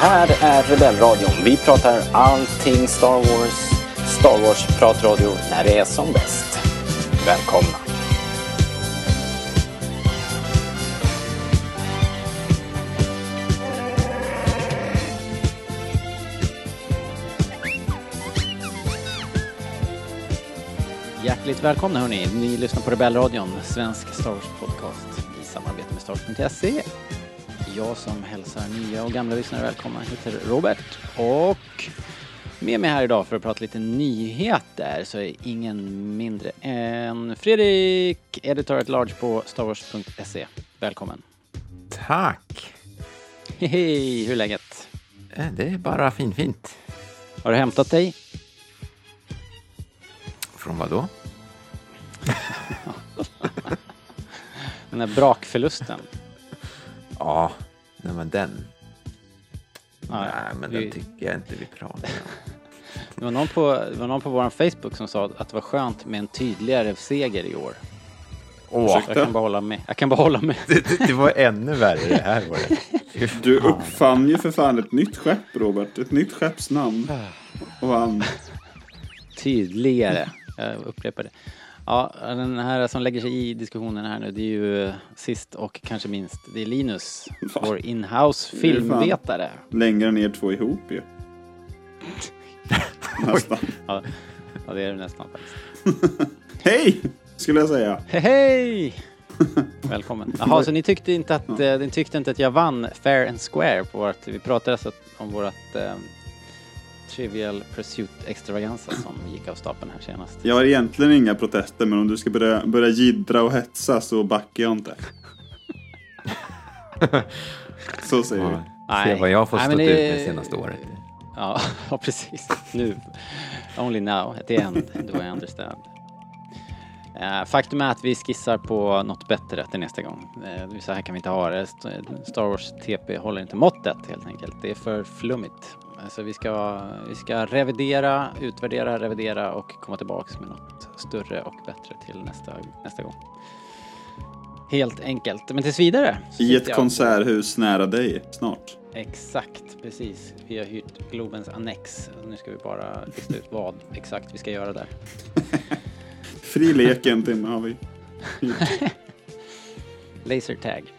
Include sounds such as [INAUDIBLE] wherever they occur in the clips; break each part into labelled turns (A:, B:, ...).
A: här är Rebellradion. Vi pratar allting Star Wars. Star Wars-pratradio när det är som bäst. Välkomna! Hjärtligt välkomna hörni. Ni lyssnar på Rebellradion, svensk Star Wars-podcast i samarbete med Star Wars.se. Jag som hälsar nya och gamla lyssnare välkomna heter Robert och med mig här idag för att prata lite nyheter så är ingen mindre än Fredrik, editor at large på starwars.se. Välkommen!
B: Tack!
A: Hej, hur är läget?
B: Eh, Det är bara finfint.
A: Har du hämtat dig?
B: Från vad då? [LAUGHS]
A: Den här brakförlusten?
B: Ja, nej men den.
A: Ja,
B: nej, men
A: vi-
B: den tycker jag inte vi pratar om. [LAUGHS]
A: Det var någon på, det var någon på vår Facebook som sa att det var skönt med en tydligare seger i år.
B: Åh,
A: Jag kan bara hålla med. Jag kan bara hålla med.
B: det, det, det var ännu värre det här var det.
C: Du
B: fan.
C: uppfann ju för fan ett nytt skepp, Robert. Ett nytt skeppsnamn. Och han...
A: Tydligare. Jag upprepar det. Ja, den här som lägger sig i diskussionen här nu, det är ju eh, sist och kanske minst, det är Linus, [LAUGHS]
C: Va?
A: vår inhouse filmvetare.
C: Längre ner två ihop ju. [LAUGHS] Nästan.
A: Ja, ja, det är det nästan faktiskt. [LAUGHS]
C: Hej! Skulle jag säga.
A: Hej! Välkommen. Jaha, så ni tyckte inte att, eh, ni tyckte inte att jag vann fair and square på vårt, vi pratade alltså om vårt eh, Trivial Pursuit extravaganza som gick av stapeln här senast.
C: Jag har egentligen inga protester, men om du ska börja, börja jiddra och hetsa så backar jag inte. [LAUGHS] så säger vi.
B: Ja,
A: Nej.
B: Se vad jag har fått
A: men
B: ut
A: det-
B: med senaste året.
A: Ja, [LAUGHS] ja, precis. Nu. Only now, at the end, do I understand. Eh, faktum är att vi skissar på något bättre till nästa gång. Uh, så här kan vi inte ha det. St- Star Wars TP håller inte måttet helt enkelt. Det är för flummigt. Så vi ska, vi ska revidera, utvärdera, revidera och komma tillbaks med något större och bättre till nästa, nästa gång. Helt enkelt. Men tills vidare.
C: I ett konserthus nära dig snart.
A: Exakt, precis. Vi har hyrt Globens Annex. Nu ska vi bara lista ut vad exakt vi ska göra där. [LAUGHS]
C: Fri lek en timme har vi. [LAUGHS]
A: Lasertag.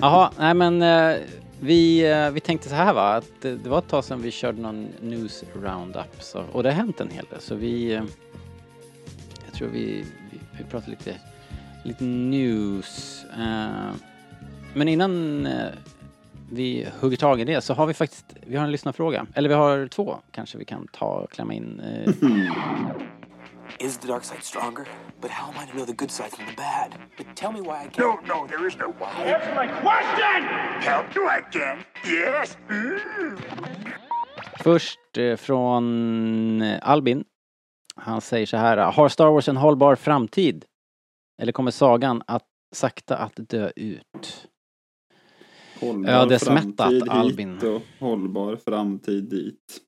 A: Jaha, nej men eh, vi, eh, vi tänkte så här va, att det var ett tag sedan vi körde någon news roundup så, och det har hänt en hel del så vi, eh, jag tror vi, vi, vi pratar lite, lite news. eh, men innan vi hugger tag i det så har vi faktiskt, vi har en lyssnarfråga. Eller vi har två kanske vi kan ta och klämma in. eh,
D: Is the dark side stronger? But how am I to know the good side from the bad? But tell me why I can't.
E: No, no, there is no why. Answer my question! Help you again? Yes. Mm.
A: Först eh, från eh, Albin. Han säger så här. Har Star Wars en hållbar framtid? Eller kommer sagan att sakta att dö ut?
C: Hållbar
A: Ödesmättat,
C: framtid
A: Albin.
C: hit och hållbar framtid dit.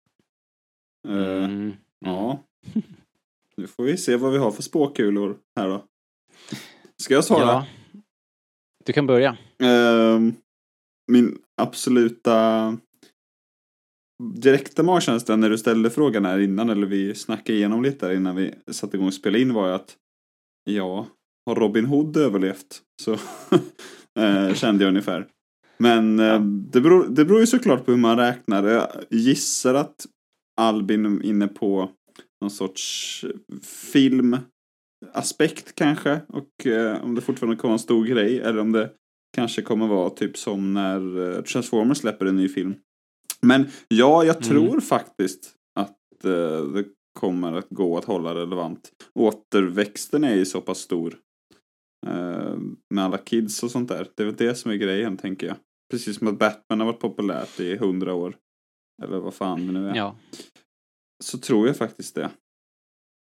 C: Eh,
A: Mm.
C: Ja. [LAUGHS] Nu får vi se vad vi har för spåkulor här då. Ska jag svara?
A: Ja. Du kan börja.
C: Ehm, min absoluta direkta magkänsla när du ställde frågan här innan, eller vi snackade igenom lite där innan vi satte igång och spelade in var ju att ja, har Robin Hood överlevt? Så [LAUGHS] eh, kände jag ungefär. Men eh, det, beror, det beror ju såklart på hur man räknar. Jag gissar att Albin är inne på någon sorts filmaspekt kanske. Och eh, om det fortfarande kommer vara en stor grej. Eller om det kanske kommer vara typ som när eh, Transformers släpper en ny film. Men ja, jag tror faktiskt att eh, det kommer att gå att hålla relevant. Återväxten är ju så pass stor. Eh, med alla kids och sånt där. Det är väl det som är grejen, tänker jag. Precis som att Batman har varit populärt i hundra år. Eller vad fan det nu är.
A: Ja.
C: Så tror jag faktiskt det.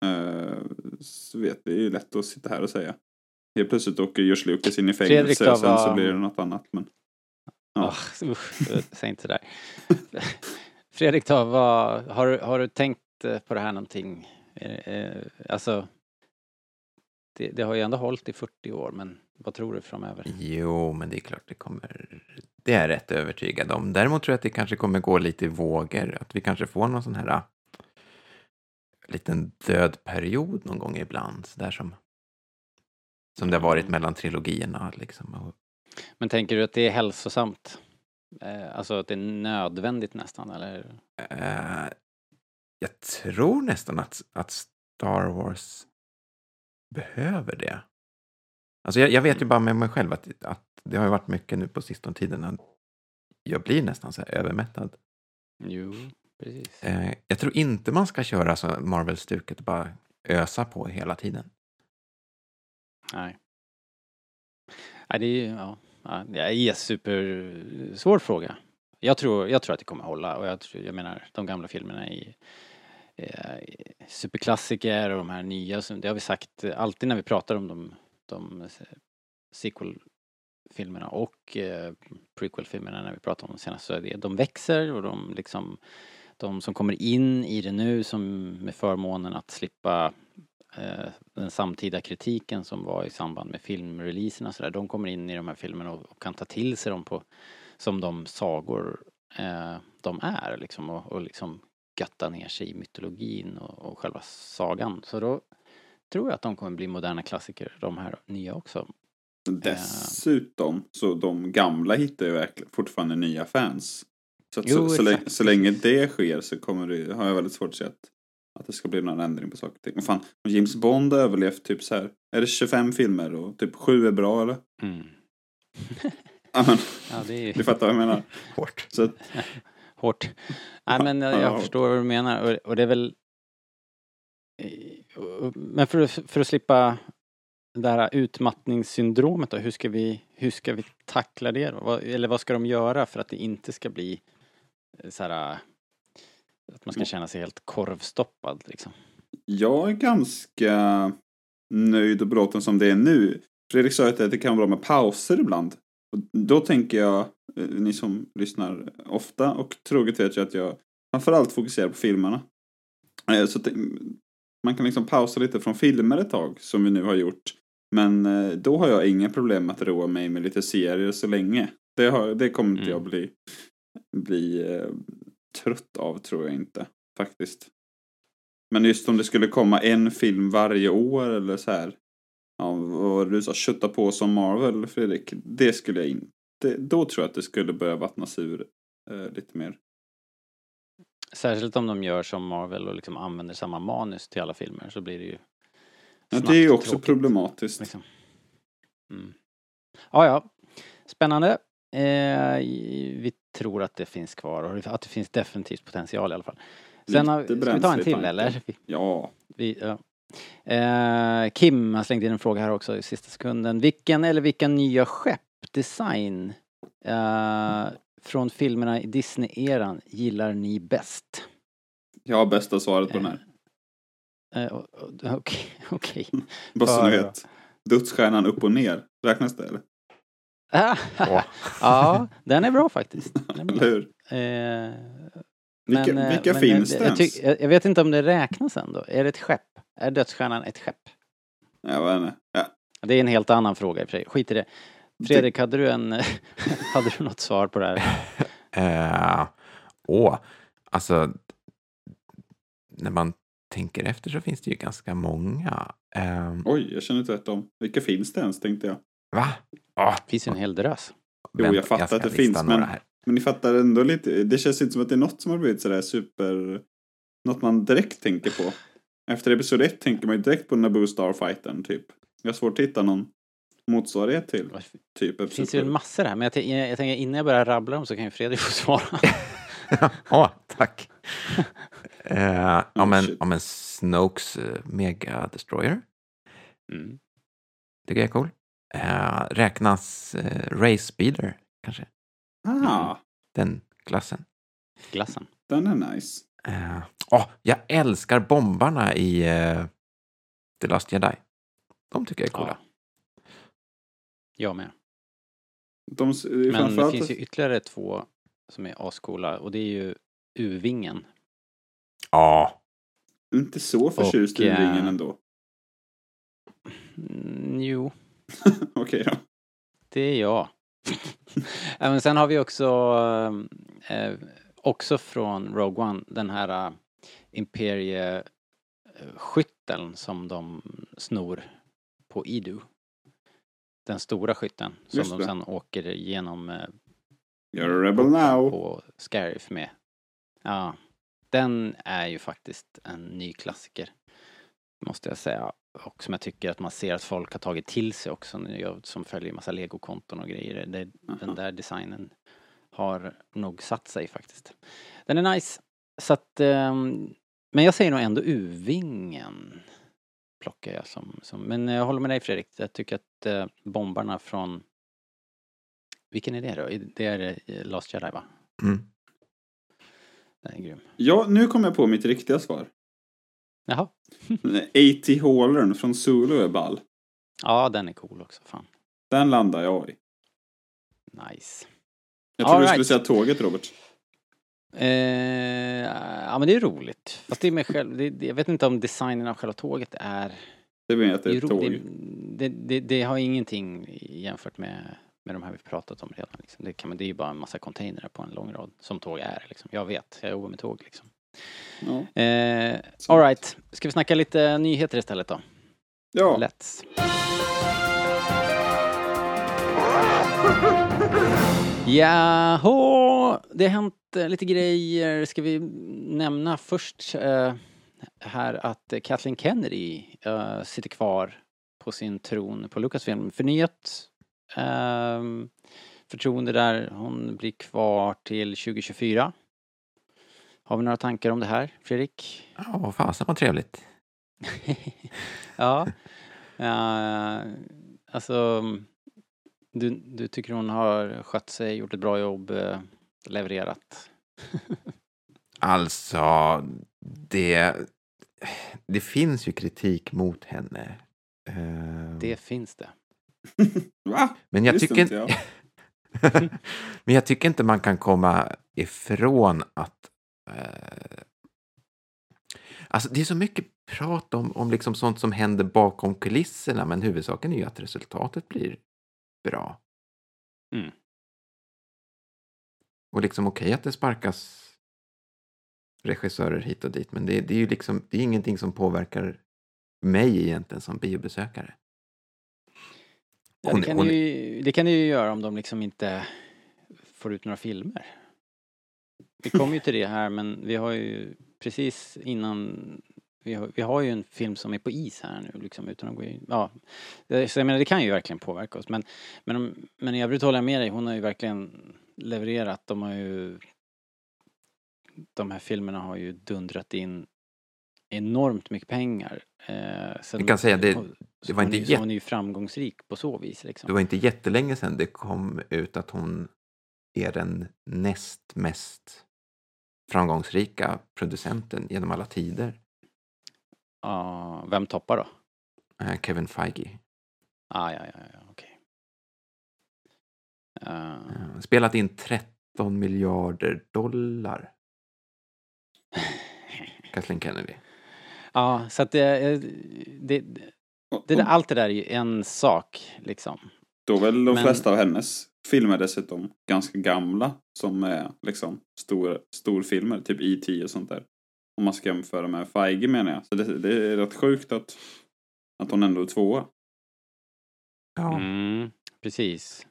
C: Eh, så vet det är ju lätt att sitta här och säga. Helt plötsligt åker George Lucas in i fängelse
A: då,
C: och sen så blir det något annat. Men Ja.
A: Åh, usch, säg inte sådär. [LAUGHS] Fredrik då, vad, har, du- har du tänkt eh, på det här någonting? Eh, Alltså, det, det har ju ändå hållit i 40 år, men vad tror du framöver?
B: Jo, men det är klart det kommer Det är jag rätt övertygad om. Däremot tror jag att det kanske kommer gå lite i vågor. Att vi kanske får någon sån här liten död period någon gång ibland. Så där som, som det har varit mellan trilogierna. Liksom.
A: Men tänker du att det är hälsosamt? Eh, alltså att det är nödvändigt nästan, eller?
B: eh, jag tror nästan att, att Star Wars behöver det. Alltså jag, jag vet ju bara med mig själv att, att det har ju varit mycket nu på sistone tiden. Jag blir nästan så här övermättad.
A: Jo, precis.
B: Eh, jag tror inte man ska köra så Marvel-stuket och bara ösa på hela tiden.
A: Nej. Nej, det är ju, ja. Det är en supersvår fråga. Jag tror, jag tror att det kommer hålla och jag, tror, jag menar de gamla filmerna är eh, superklassiker och de här nya, som- det har vi sagt alltid när vi pratar om de, de sequel-filmerna och eh, prequel-filmerna när vi pratar om dem senast så är det, de växer och de liksom de som kommer in i det nu som med förmånen att slippa eh, den samtida kritiken som var i samband med filmreleaserna så där, de kommer in i de här filmerna och, och kan ta till sig dem på som de sagor eh, de är liksom och, och liksom götta ner sig i mytologin och, och själva sagan. Så då tror jag att de kommer bli moderna klassiker, de här nya också.
C: Dessutom, så de gamla hittar ju verkligen fortfarande nya fans. Så, att
A: Jo,
C: så, så, länge, så länge det sker så kommer det, har jag väldigt svårt att se att, att det ska bli någon ändring på saker och ting. Men fan, om James Bond har överlevt typ så här, är det 25 filmer och typ 7 är bra eller?
A: Mm. [LAUGHS]
C: Ja, men, [LAUGHS]
A: Ja, det är ju
C: du fattar vad jag menar. [LAUGHS]
B: Hårt.
C: Så att,
A: hårt. Nej men jag,
C: Ja.
A: jag förstår vad du menar och, och det är väl eh, Men för, att- för att slippa det här utmattningssyndromet då, hur ska vi, hur ska vi tackla det då? Eller vad ska de göra för att det inte ska bli så här eh, att man ska känna sig helt korvstoppad liksom?
C: jag är ganska nöjd och belåten som det är nu. Fredrik sa att det kan vara bra med pauser ibland. Och då tänker jag, eh, ni som lyssnar ofta och troget vet ju att jag framförallt fokuserar på filmerna. Eh, Så det- man kan liksom pausa lite från filmer ett tag, som vi nu har gjort. Men eh, då har jag inga problem att roa mig med lite serier så länge. Det, har, det kommer inte
A: Mm.
C: jag bli, bli eh, trött av, tror jag inte. Faktiskt. Men just om det skulle komma en film varje år eller så här. Ja, och du sa kötta på som Marvel, Fredrik. Det skulle jag inte. Då tror jag att det skulle börja vattnas ur eh, lite mer.
A: Särskilt om de gör som Marvel och liksom använder samma manus till alla filmer så blir det ju
C: Ja, det är ju också
A: tråkigt,
C: problematiskt.
A: Liksom. Mm. Ja, ja. Spännande. Eh, vi tror att det finns kvar och att det finns definitivt potential i alla fall. Sen har, ska vi ta en till eller?
C: Ja,
A: vi, ja. eh, Kim har slängt in en fråga här också i sista sekunden. Vilken eller vilka nya skepp, design eh, från filmerna i Disney-eran gillar ni bäst?
C: jag har bästa svaret på den här.
A: Eh, o- Okej, okej.
C: Bara så ni vet. Dödsstjärnan upp och ner. Räknas det eller? [LAUGHS]
A: Ja, den är bra faktiskt. Den är bra.
C: Eller hur?
A: Eh,
C: Vilka,
A: men, eh,
C: vilka
A: men
C: finns
A: jag,
C: det
A: jag,
C: ens?
A: jag, jag vet inte om det räknas ändå. Är det ett skepp? Är dödsstjärnan ett skepp?
C: Jag vet inte. Ja.
A: Det är en helt annan fråga i och för sig. Skit i det. Fredrik, hade du en... [LAUGHS] hade du något svar på det här? [LAUGHS]
B: Eh, åh, alltså, när man tänker efter så finns det ju ganska många. Eh,
C: Oj, jag känner inte rätt om. Vilka finns det ens tänkte jag.
B: Va? Åh,
A: Det finns ju en hel drös.
C: Jo, jag fattar
B: ska
C: att det finns, men-
B: Här.
C: Men ni fattar ändå lite. Det känns inte som att det är något som har blivit sådär super... Något man direkt tänker på. Efter episod 1 tänker man ju direkt på Naboo Starfightern typ. Jag har svårt att hitta någon motsvarighet till. Typ
A: Det finns ju
C: sju.
A: massor här, men jag, jag, jag tänker innan jag börjar rabbla dem så kan ju Fredrik få svara. [LAUGHS] [LAUGHS]
B: Åh, tack. [LAUGHS] Eh, ja,
C: Oh,
B: men, ja, men Snokes uh, Mega Destroyer.
A: Mm.
B: Tycker jag är cool. Eh, räknas uh, Race Speeder, kanske?
C: Ah,
B: Den klassen.
A: Glassen.
C: den är nice.
B: Eh, åh, jag älskar bombarna i eh, The Last Jedi. De tycker jag är coola.
A: Ja. Jag med.
C: De,
A: Men det finns ju ytterligare två som är ascoola och det är ju U-vingen.
B: Ja.
C: inte så förtjust i
A: eh,
C: ändå.
A: Mm, jo, [LAUGHS]
C: Okej då.
A: det är jag. [LAUGHS] Ja, men sen har vi också, eh, också från Rogue One, den här uh, imperieskytteln som de snor på Idu. Den stora skytten som
C: Just
A: de
C: det.
A: sen åker igenom eh,
C: You're a rebel now.
A: på Scarif med. Ja, den är ju faktiskt en ny klassiker. Måste jag säga. Och som jag tycker att man ser att folk har tagit till sig också. Jag som följer massa legokonton och grejer. Det, den där designen har nog satt sig faktiskt. Den är nice. Så att, ehm, men jag säger nog ändå U-vingen. Plockar jag som, som, men jag håller med dig Fredrik. Jag tycker att eh, bombarna från vilken är det då? Det är eh, Last Jedi va?
B: Mm.
A: Den är grym.
C: Ja, nu kom jag på mitt riktiga svar.
A: Jaha.
C: A.T. Hallern från Zulu är ball.
A: Ja, den är cool också. Fan.
C: Den landar jag i.
A: Nice.
C: Jag tror
A: All
C: du skulle
A: right.
C: säga tåget, Robert.
A: Eh, ja men det är roligt. Fast det är med själv, det, det, jag vet inte om designen av själva tåget är...
C: Det blir att det är ett tåg.
A: det, det, det, har ingenting jämfört med, med de här vi pratat om redan. Liksom. Det, kan det är ju bara en massa containrar på en lång rad som tåg är. Liksom. Jag vet, jag jobbar med tåg liksom.
C: Ja.
A: Eh, Alright, ska vi snacka lite nyheter istället då?
C: ja.
A: Let's. Jaha, det har hänt eh, lite grejer. Ska vi nämna först eh, här att Kathleen Kennedy eh, sitter kvar på sin tron på Lucasfilm. Förnyat eh, förtroende där. Hon blir kvar till 2024. Har vi några tankar om det här, Fredrik?
B: Ja, fasen vad trevligt. [LAUGHS]
A: ja. Eh, alltså, du, du tycker hon har skött sig, gjort ett bra jobb, eh, levererat? [LAUGHS]
B: Alltså, det, det finns ju kritik mot henne. Eh,
A: Det finns det. [LAUGHS]
C: Va?
B: Men jag tycker
C: inte... jag.
B: Men jag tycker inte man kan komma ifrån att... Eh, alltså det är så mycket prat om, om liksom sånt som händer bakom kulisserna, men huvudsaken är ju att resultatet blir bra.
A: Mm.
B: Och liksom okej att det sparkas regissörer hit och dit, men det, det är ju liksom, det är ingenting som påverkar mig egentligen som biobesökare.
A: Ja, det, kan
B: hon-
A: ju, det kan det ju göra om de liksom inte får ut några filmer. Vi kommer ju till det här men vi har ju precis innan vi har, vi har ju en film som är på is här nu liksom utan att gå in, ja. Så jag menar det kan ju verkligen påverka oss men, men, men i övrigt håller jag med dig, hon har ju verkligen levererat. De har ju de här filmerna har ju dundrat in enormt mycket pengar. Eh, sen-
B: Vi kan säga det- det var
A: hon
B: inte
A: så
B: jätte-
A: Hon är ju framgångsrik på så vis liksom.
B: Det var inte jättelänge sedan det kom ut att hon är den näst mest framgångsrika producenten genom alla tider.
A: Ja, vem toppar då?
B: Eh, Kevin Feige.
A: Ah, ja, ja, ja, okej. Eh,
B: Eh, Spelat in 13 miljarder dollar. [LAUGHS] Kathleen Kennedy.
A: Ja, så att det, det, det, det allt det där är ju en sak liksom.
C: Då är väl de
A: Men-
C: flesta av hennes filmer dessutom ganska gamla. Som är liksom stor, storfilmer, typ E.T. och sånt där. Om man ska jämföra med Feige menar jag. Så det, det är rätt sjukt att, att hon ändå är tvåa.
B: Ja.
A: Mm, precis.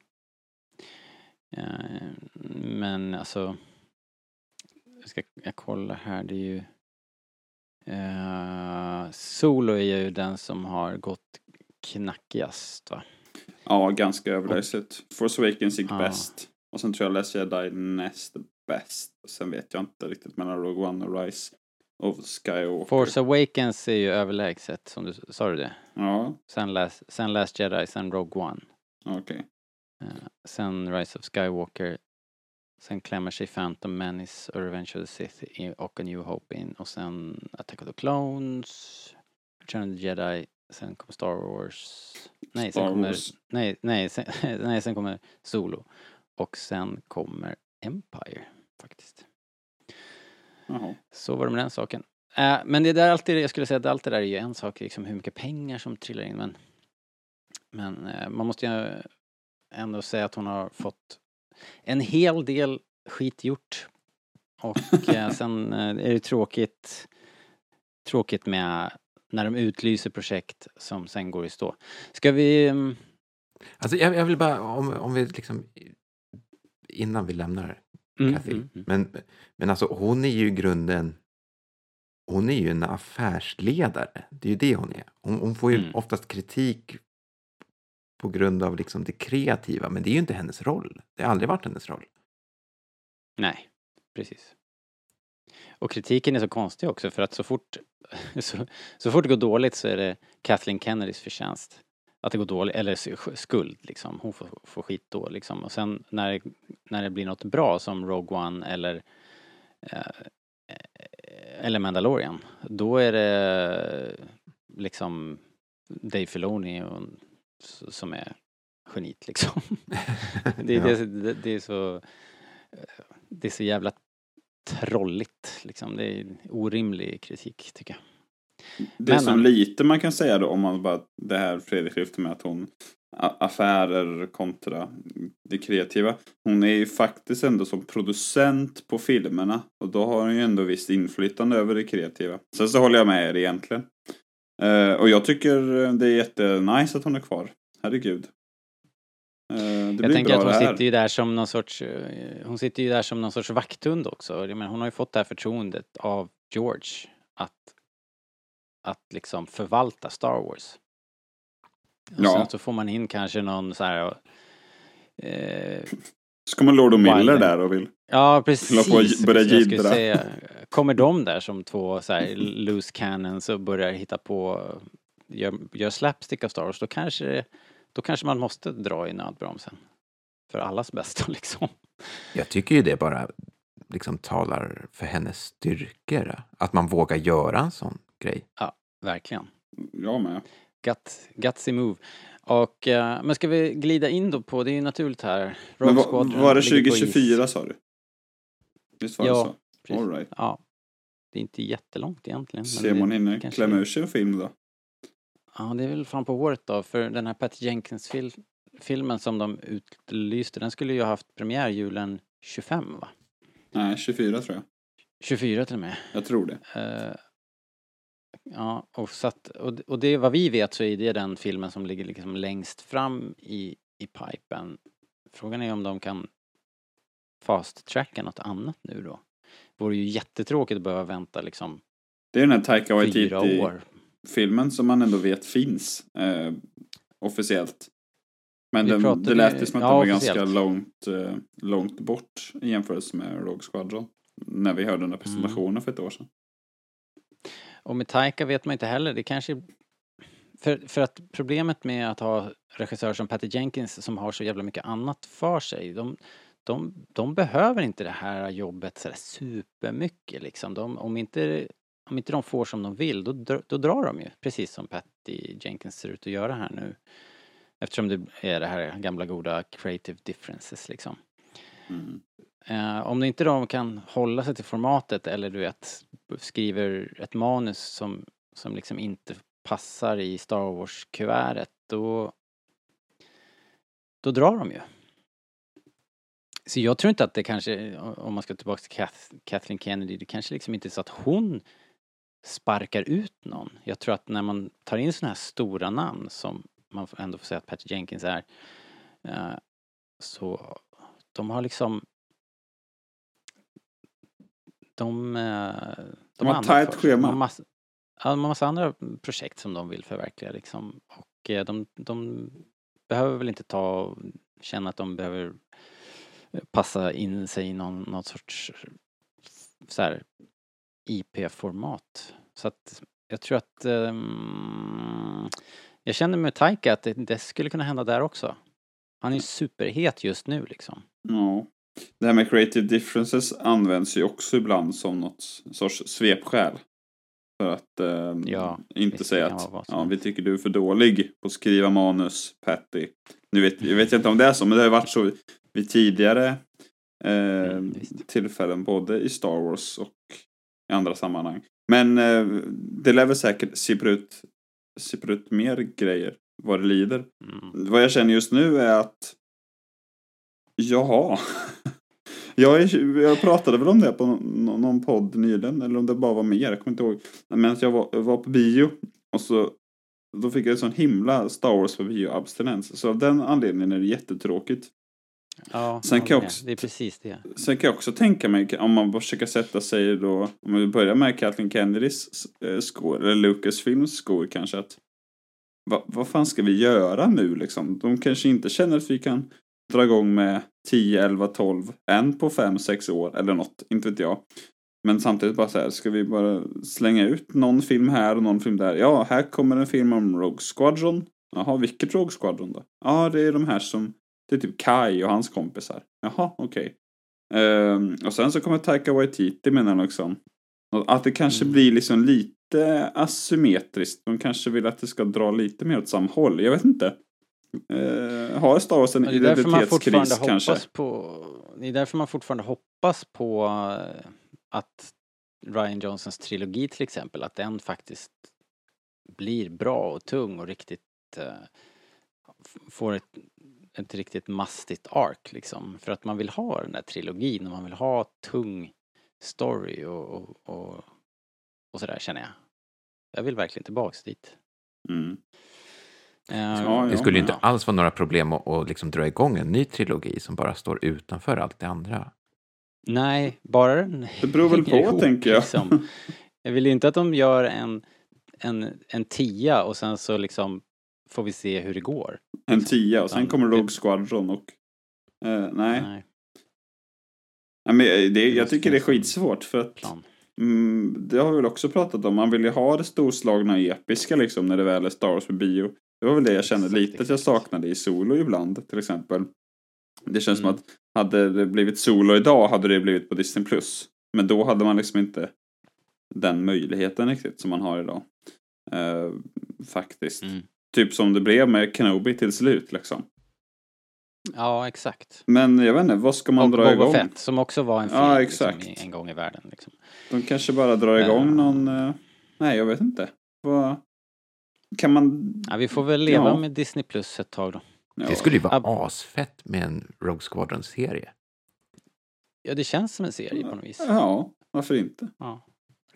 A: Eh, men alltså, jag ska jag kolla här, det är ju eh, Solo är ju den som har gått knackigast va?
C: Ja, ganska överlägset. Force Awakens gick
A: Ja.
C: bäst. Och sen tror jag Last Jedi näst bäst. Sen vet jag inte riktigt mellan Rogue One och Rise of Skywalker.
A: Force Awakens är ju överlägset, som du sa du det?
C: Ja,
A: Sen Last, sen Last Jedi, sen Rogue One.
C: okej.
A: Eh, sen Rise of Skywalker. Sen klämmer sig Phantom Menace och Revenge of the Sith och A New Hope in. Och sen Attack of the Clones. Return of the Jedi. Sen kommer Star Wars. Nej, sen
C: Star
A: kommer...
C: Wars.
A: Nej, nej, sen, [LAUGHS] nej, sen kommer Solo. Och sen kommer Empire, faktiskt.
C: Jaha.
A: Så var det med den saken. Eh, men det där alltid, jag skulle säga att allt det där är ju en sak, liksom hur mycket pengar som trillar in. Men, men eh, man måste ju ändå säga att hon har fått en hel del skit gjort. Och eh, [LAUGHS] sen eh, är det tråkigt, tråkigt med när de utlyser projekt som sen går i stå. Ska vi... mm,
B: Alltså jag, jag vill bara, om, om vi liksom, innan vi lämnar
A: Mm,
B: Kathy.
A: mm, mm.
B: Men, men alltså hon är ju i grunden, hon är ju en affärsledare. Det är ju det hon är. Hon, hon får ju
A: Mm.
B: oftast kritik på grund av liksom det kreativa, men det är ju inte hennes roll. Det har aldrig varit hennes roll.
A: Nej, precis. Och kritiken är så konstig också för att så fort, [LAUGHS] så, så fort det går dåligt så är det Kathleen Kennedys förtjänst. Att det går dåligt, eller skuld liksom. Hon får, får skit då liksom. Och sen när, när det blir något bra som Rogue One eller eh, eller Mandalorian, då är det liksom Dave Filoni och, som är geniet liksom. [LAUGHS] Det, [LAUGHS]
B: Ja.
A: det, det, det är så det är så jävla trolligt liksom. Det är orimlig kritik tycker jag.
C: Det är
A: Men,
C: som
A: men-
C: lite man kan säga då om man bara det här Fredrik lyfter med att hon affärer kontra det kreativa. Hon är ju faktiskt ändå som producent på filmerna och då har hon ju ändå visst inflytande över det kreativa. Sen så håller jag med er egentligen. Eh, och jag tycker det är jättenice att hon är kvar. Herregud. Eh,
A: Jag tänker att hon sitter ju där som någon sorts, eh, hon sitter ju där som någon sorts vakthund också. Jag menar, hon har ju fått det här förtroendet av George att, att liksom förvalta Star Wars. Och
C: Ja.
A: sen så får man in kanske någon så här eh,
C: Så kommer Lord och Miller där och vill.
A: Ja, precis.
C: på börja jiddra.
A: säga. Kommer de där som två så här loose cannons och börjar hitta på, gör, gör slapstick av Star Wars, då kanske, det- då kanske man måste dra i nödbromsen. För allas bästa [LAUGHS] liksom.
B: Jag tycker ju det bara liksom talar för hennes styrkor. Att man vågar göra en sån grej.
A: Verkligen.
C: Jag med.
A: Gut, gutsy move. Och, eh, men ska vi glida in då på, det är ju naturligt här, Rogue
C: Men var,
A: Squadron
C: var det
A: ligger på is.
C: 2024 sa du? Visst var
A: Ja,
C: det så?
A: Precis.
C: All right.
A: Ja. Det är inte jättelångt egentligen. men
C: Se om
A: det-
C: man hinner klämma ur sig en film då.
A: Ja, det är väl fram på året då, för den här Patty Jenkins-filmen som de utlyste, den skulle ju ha haft premiär julen 25 va?
C: Nej, 24 tror jag.
A: 24 till och med.
C: Jag tror det.
A: Eh, ja, och, så att, och, och det vad vi vet så är det den filmen som ligger liksom längst fram i, i pipen. Frågan är om de kan fast-tracka något annat nu då. Vore ju jättetråkigt att behöva vänta liksom
C: Det är den här Taika
A: fyra År.
C: som man ändå vet finns eh, officiellt. Men den,
A: pratade-
C: det lät ju som att
A: ja,
C: den var ganska långt, eh, långt bort i jämförelse med Rogue Squadron. När vi hörde den
A: Mm.
C: där presentationen för ett år sedan.
A: Och med Taika vet man inte heller, det kanske... För, för att problemet med att ha regissörer som Patty Jenkins som har så jävla mycket annat för sig, de, de, de behöver inte det här jobbet sådär supermycket liksom. De, om, inte, om inte de får som de vill, då, då drar de ju. Precis som Patty Jenkins ser ut att göra här nu. Eftersom det är det här gamla goda creative differences liksom.
C: Mm.
A: Eh, om inte de kan hålla sig till formatet eller du vet skriver ett manus som, som liksom inte passar i Star Wars-kuvertet då då drar de ju. Så jag tror inte att det kanske, om man ska tillbaka till Kath, Kathleen Kennedy, det kanske liksom inte är så att hon sparkar ut någon. Jag tror att när man tar in sådana här stora namn som man ändå får säga att Patty Jenkins är, eh, så de har liksom de, eh,
C: De har
A: annat
C: tajt.
A: De
C: schema.
A: har massa, ja, de har massa andra projekt som de vill förverkliga liksom. Och eh, de, de behöver väl inte ta känna att de behöver passa in sig i någon, något sorts så här IP-format. Så att jag tror att ehm, jag känner med Taika att det, det skulle kunna hända där också. Han är ju superhet just nu liksom.
C: Ja. Det här med creative differences används ju också ibland som något sorts svepskäl. För att eh,
A: Ja,
C: inte säga att ja, vi tycker du är för dålig på att skriva manus, Patty. Nu vet, jag vet inte om det är så, men det har varit så vid tidigare eh,
A: Mm, visst.
C: tillfällen, både i Star Wars och i andra sammanhang. Men eh, det lär väl säkert sippra ut, sippra ut mer grejer vad det lider.
A: Mm.
C: Vad jag känner just nu är att Jaha. [LAUGHS] Jag, är, jag pratade väl om det på någon, någon podd nyligen, eller om det bara var mer, jag kommer inte ihåg. Men att jag var, var på bio och så då fick jag en sån himla Star Wars på bio-abstinens. Så av den anledningen är det jättetråkigt.
A: Ja,
C: Sen kan jag också-
A: Det är precis det.
C: Sen kan jag också tänka mig, om man försöker sätta sig då, om vi börjar med Kathleen Kennedys eh, score, eller Lucasfilms score kanske, att vad, vad fan ska vi göra nu liksom? De kanske inte känner att vi kan dra igång med 10, 11, 12, en på 5, 6 år eller något, inte vet jag. Men samtidigt bara så här, ska vi bara slänga ut någon film här och någon film där? Ja, här kommer en film om Rogue Squadron. Jaha, vilket Rogue Squadron då? Ja, det är de här som, det är typ Kai och hans kompisar. Jaha, okej. Ehm, och sen så kommer Taika Waititi med den också. Att det kanske
A: Mm.
C: blir liksom lite asymmetriskt. De kanske vill att det ska dra lite mer åt samma håll. Jag vet inte. Uh, har Star Wars en
A: Ja,
C: identitetskris kanske?
A: på... Det är därför man fortfarande hoppas på eh, att Ryan Johnsons trilogi till exempel, att den faktiskt blir bra och tung och riktigt f- får ett, ett riktigt mastigt ark liksom. För att man vill ha den där trilogin och man vill ha tung story och, och, och, och sådär känner jag. Jag vill verkligen tillbaks dit.
C: Mm.
A: Eh,
C: Ja,
B: Det skulle ju inte alls vara några problem att, att liksom dra igång en ny trilogi som bara står utanför allt det andra.
A: Nej, bara den
C: Det beror väl på, tänker jag.
A: Liksom. Jag vill ju inte att de gör en, en, en tia och sen så liksom får vi se hur det går.
C: En tia och sen kommer Rogue Squadron och... eh, nej.
A: Nej,
C: nej men det, jag tycker det är skitsvårt för att...
A: plan.
C: Mm, det har vi väl också pratat om. Man vill ju ha det storslagna episka liksom när det väl är Star Wars på bio. Det var väl det jag kände
A: Exakt,
C: lite att jag
A: exakt.
C: saknade i Solo ibland till exempel. Det känns
A: Mm.
C: som att hade det blivit Solo idag hade det blivit på Disney+. Plus. Men då hade man liksom inte den möjligheten riktigt som man har idag. Eh, faktiskt.
A: Mm.
C: Typ som det blev med Kenobi till slut liksom.
A: Ja, exakt.
C: Men jag vet inte, vad ska man
A: och
C: dra
A: Boba
C: igång?
A: Fett som också var en film
C: Ja,
A: liksom,
C: exakt.
A: i- en gång i världen. Liksom.
C: De kanske bara drar igång
A: Ja.
C: någon... eh, nej, jag vet inte. Vad... Kan man...
A: Ja, vi får väl leva
C: Ja.
A: med Disney Plus ett tag då.
C: Ja.
B: Det skulle ju vara
A: Ab-
B: asfett med en Rogue Squadron-serie.
A: Ja, det känns som en serie på något vis.
C: Ja, varför inte?
A: Ja.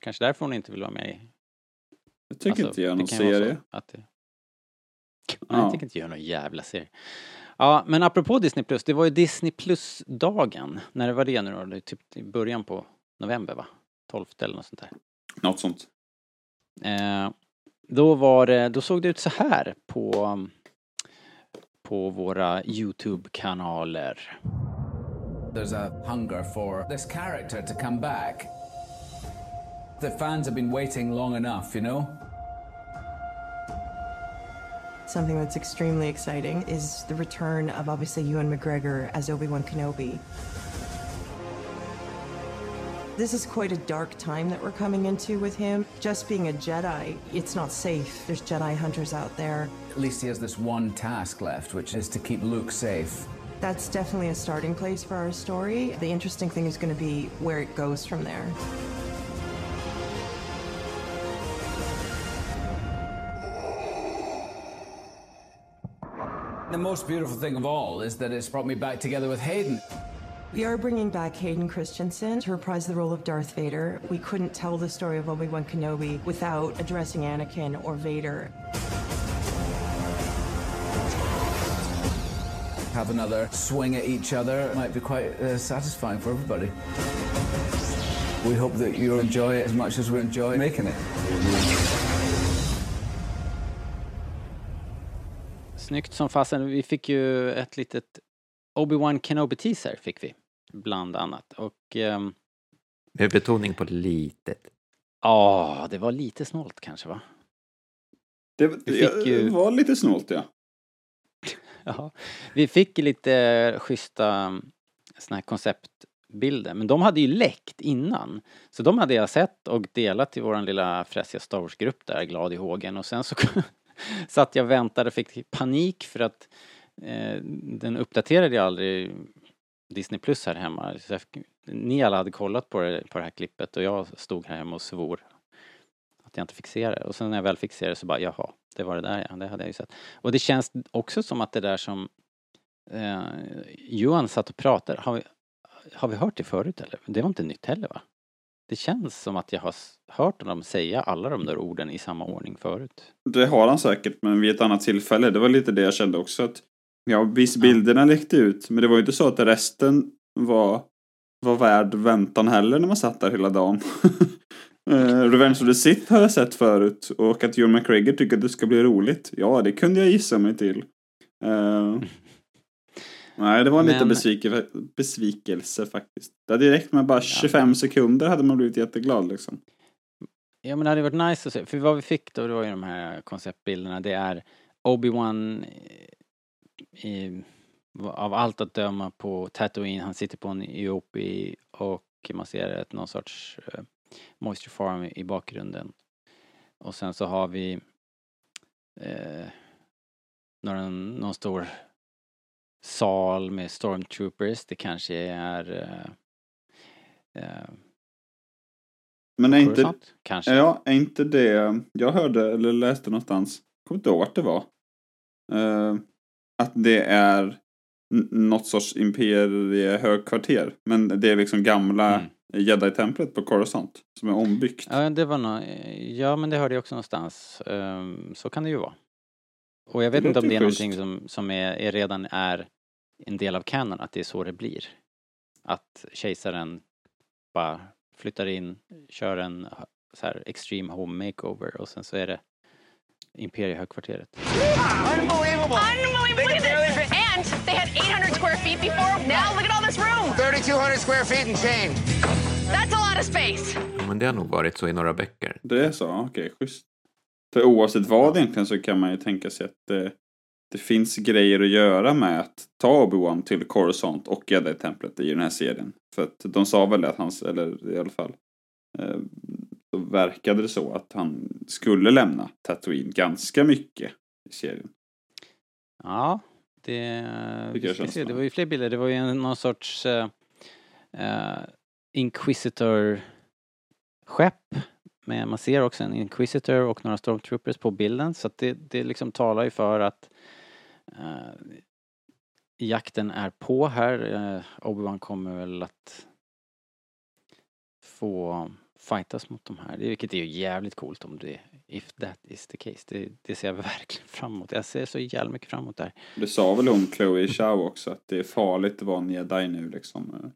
A: Kanske därför hon inte vill vara med i...
C: Jag tycker
A: alltså,
C: inte
A: det
C: någon serie.
A: Att det...
C: Ja.
A: jag tänker inte göra någon jävla serie. Ja, men apropå Disney Plus, det var ju Disney Plus-dagen. När det var det nu då? Det typ i början på november va? 12 eller något sånt där.
C: Något sånt.
A: Eh, då var det, då såg det ut så här på, på våra YouTube-kanaler.
F: There's a hunger for this character to come back. The fans have been waiting long enough, you know?
G: Something that's extremely exciting is the return of obviously Ewan McGregor as Obi Wan Kenobi. This is quite a dark time that we're coming into with him. Just being a Jedi, it's not safe. There's Jedi hunters out there.
F: At least he has this one task left, which is to keep Luke safe.
G: That's definitely a starting place for our story. The interesting thing is going to be where it goes from there.
F: The most beautiful thing of all is that it's brought me back together with Hayden.
G: We are bringing back Hayden Christensen to reprise the role of Darth Vader. We couldn't tell the story of Obi Wan Kenobi without addressing Anakin or Vader.
F: Have another swing at each other it might be quite uh, satisfying for everybody. We hope that you enjoy it as much as we enjoy making it.
A: Snyggt som fasen. Vi fick ju ett litet Obi-Wan Kenobi-teaser fick vi. Bland annat. Och ehm,
B: Med betoning på litet.
A: ja, det var lite snålt kanske va?
C: Det,
A: fick ju-
C: det var lite snålt ja. [LAUGHS]
A: Ja, vi fick lite schyssta såna här konceptbilder, men de hade ju läckt innan. Så de hade jag sett och delat i våran lilla fräsiga Star Wars-grupp där, glad i hågen. Och sen så [LAUGHS] [LAUGHS] satt jag och väntade och fick panik för att eh, den uppdaterade jag aldrig Disney Plus här hemma. Så jag, ni alla hade kollat på det, på det här klippet och jag stod här hemma och svor att jag inte fick se det. Och sen när jag väl fick se det så bara, jaha, det var det där ja, det hade jag ju sett. Och det känns också som att det där som Eh, Johan satt och pratade, har vi, har vi hört det förut eller? Det var inte nytt heller va? Det känns som att jag har hört dem säga alla de där orden i samma ordning förut.
C: Det har han säkert, men vid ett annat tillfälle. Det var lite det jag kände också. att Ja, visst bilderna läckte ut, men det var ju inte så att resten var, var värd väntan heller när man satt där hela dagen. [LAUGHS] Eh, Revenge of the Sith har jag sett förut och att Ewan McGregor tycker att det ska bli roligt. Ja, det kunde jag gissa mig till. Eh, [LAUGHS] nej, det var en liten
A: Men-
C: besvike, besvikelse faktiskt. Det hade räckt med bara 25 sekunder hade man blivit jätteglad liksom.
A: Ja men det hade varit nice att se, för vad vi fick då det var ju de här konceptbilderna, det är Obi-Wan eh, i, av allt att döma på Tatooine, han sitter på en Iopi och man ser ett, någon sorts eh, moisture farm i, i bakgrunden. Och sen så har vi eh, någon, någon stor sal med stormtroopers, det kanske är eh, eh,
C: Men är inte,
A: kanske.
C: Ja, är inte det... Jag hörde eller läste någonstans, jag kommer inte ihåg vart det var. eh, att det är något sorts imperiehögkvarter. Men det är liksom gamla
A: Mm.
C: jedi-templet på Coruscant. Som är ombyggt.
A: Ja, det var nå ja, men det hörde jag också någonstans. Ehm, så kan det ju vara. Och jag vet inte om det är
C: schysst.
A: någonting som, som är, är redan är en del av canon, att det är så det blir. Att kejsaren bara flyttar in, kör en så här extreme home makeover och sen så är det imperiehögkvarteret.
H: Unbelievable! Unbelievable! Look at this! And they had 800 square feet before. Now look at all this room!
I: 3,200 square feet and change.
H: That's a lot of space.
B: Ja, men det har nog varit så i några böcker.
C: Det är så? Okej, schysst. För oavsett vad egentligen så kan man ju tänka sig att det, det finns grejer att göra med att ta Obi-Wan till Coruscant och Jedi-templet i den här serien. För att de sa väl att han, eller i alla fall, eh, då verkade det så att han skulle lämna Tatooine ganska mycket i serien.
A: Ja, det, vi ska se, det var ju fler bilder. Det var ju en, någon sorts uh, Inquisitor-skepp. Men man ser också en Inquisitor och några Stormtroopers på bilden. Så att det, det liksom talar ju för att eh, jakten är på här. Uh, Obi-Wan kommer väl att få fightas mot de här. Vilket är ju jävligt coolt om det, if that is the case. Det, det ser jag [LAUGHS] verkligen fram emot. Jag ser så jävla mycket fram emot det här.
C: Det sa väl hon Chloe Zhao också att det är farligt att vara en jedi nu liksom.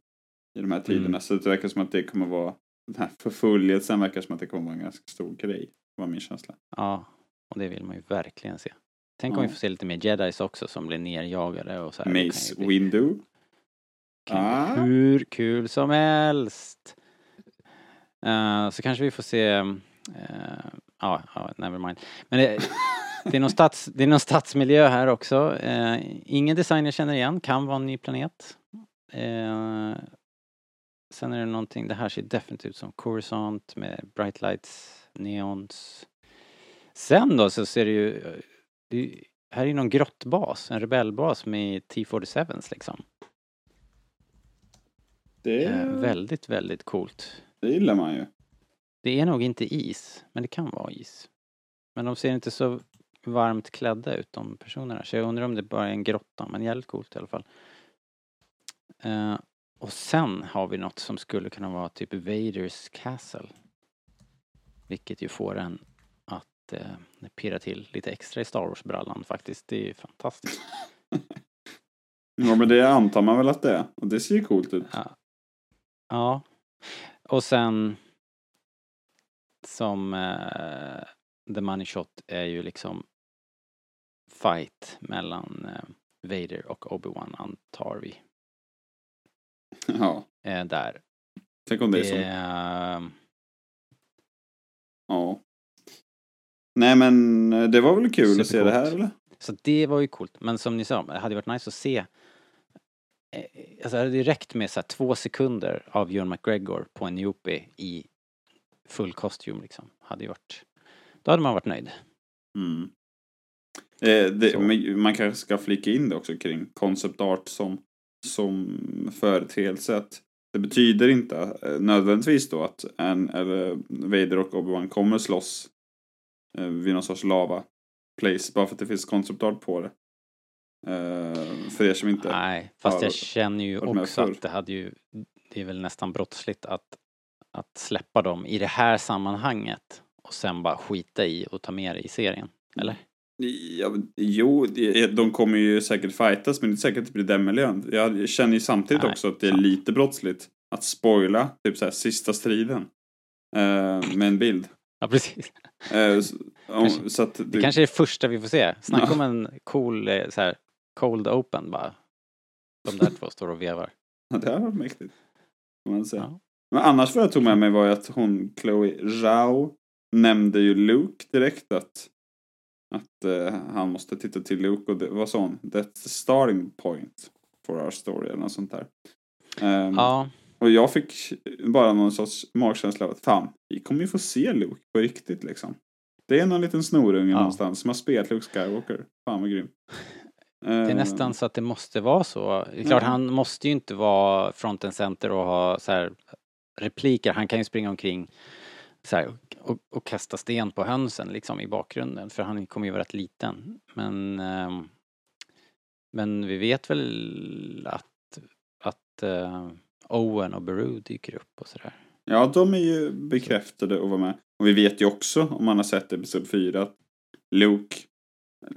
C: I de här tiderna.
A: Mm.
C: Så det verkar som att det kommer vara den här förföljelsen verkar som att det kommer vara en ganska stor grej. var min känsla.
A: Ja, och det vill man ju verkligen se. Tänk om
C: Ja.
A: vi får se lite mer jedis också som blir nerjagade och så här.
C: Mace
A: bli-
C: Windu. Ah.
A: hur kul som helst. Eh, så kanske vi får se, eh, ja, ja, never mind. Men det, [LAUGHS] det, är någon stads, det är någon stadsmiljö här också. Eh, ingen design jag känner igen, kan vara en ny planet. Sen är det någonting, det här ser definitivt ut som Coruscant med bright lights, neons. Sen då så ser det ju, det, är här är ju någon grottbas, en rebellbas med T-47s liksom.
C: Det,
A: Eh, väldigt, väldigt coolt.
C: det gillar man ju.
A: Det är nog inte is, men det kan vara is. Men de ser inte så varmt klädda ut de personerna, så jag undrar om det bara är en grotta, men jävligt coolt i alla fall. Eh, och sen har vi något som skulle kunna vara typ Vaders Castle. Vilket ju får en att eh, pirra till lite extra i Star Wars-brallan faktiskt. Det är ju fantastiskt.
C: Ja men det antar man väl att det är. Och det ser ju coolt ut.
A: Ja. Ja. Och sen som eh, The Money Shot är ju liksom fight mellan eh, Vader och Obi-Wan antar vi.
C: Ja.
A: Eh, där.
C: Tänk om det är så.
A: Eh,
C: Ja. Nej men eh, det var väl kul att se det här eller?
A: Så det var ju coolt. Men som ni sa, det hade varit nice att se eh, Alltså det hade räckt med så här två sekunder av Ewan McGregor på en Jopi i full kostym liksom. Hade ju varit, då hade man varit nöjd.
C: Mm. Eh, det, man kanske ska flika in det också kring concept art som, som företeelse. Att det betyder inte eh, nödvändigtvis då att en, eller Vader och Obi-Wan kommer slåss eh, vid någon sorts lava place bara för att det finns concept art på det. Eh, för er som inte...
A: Nej, fast jag känner ju också att det hade ju, det är väl nästan brottsligt att, att släppa dem i det här sammanhanget och sen bara skita i och ta med det i serien. Eller?
C: Ja, jo, det- de kommer ju säkert fightas men det är säkert inte blir den miljön. Jag känner ju samtidigt
A: Nej,
C: också att det är
A: sant.
C: lite brottsligt att spoila typ så här sista striden. eh, med en bild. [LAUGHS]
A: Ja, precis.
C: Eh, så,
A: Kanske-
C: så att
A: Det kanske är det första vi får se. Snacka
C: Ja.
A: om en cool, eh, så här, cold open bara. De där två står och vevar. [LAUGHS]
C: Ja, det har varit mäktigt. Man.
A: Ja.
C: Men annars vad jag tog med mig var ju att hon, Chloe Zhao, nämnde ju Luke direkt att, att eh, han måste titta till Luke och det, vad sa hon? That's the starting point for our story eller något sånt där. Ehm,
A: Ja,
C: Och jag fick bara någon sorts magkänsla av att fan, vi kommer ju få se Luke på riktigt liksom. Det är någon liten snorunge
A: Ja.
C: någonstans som har spelat Luke Skywalker. Fan vad grym.
A: det är
C: Ehm,
A: nästan så att det måste vara så. Det är klart,
C: Ja.
A: han måste ju inte vara front and center och ha så här repliker. Han kan ju springa omkring så här, och, och, kasta sten på hönsen liksom i bakgrunden för han kommer ju vara rätt liten. Men, ehm, men vi vet väl att, att eh, Owen och Beru dyker upp och sådär.
C: Ja, de är ju bekräftade att vara med. Och vi vet ju också, om man har sett episod 4, att Luke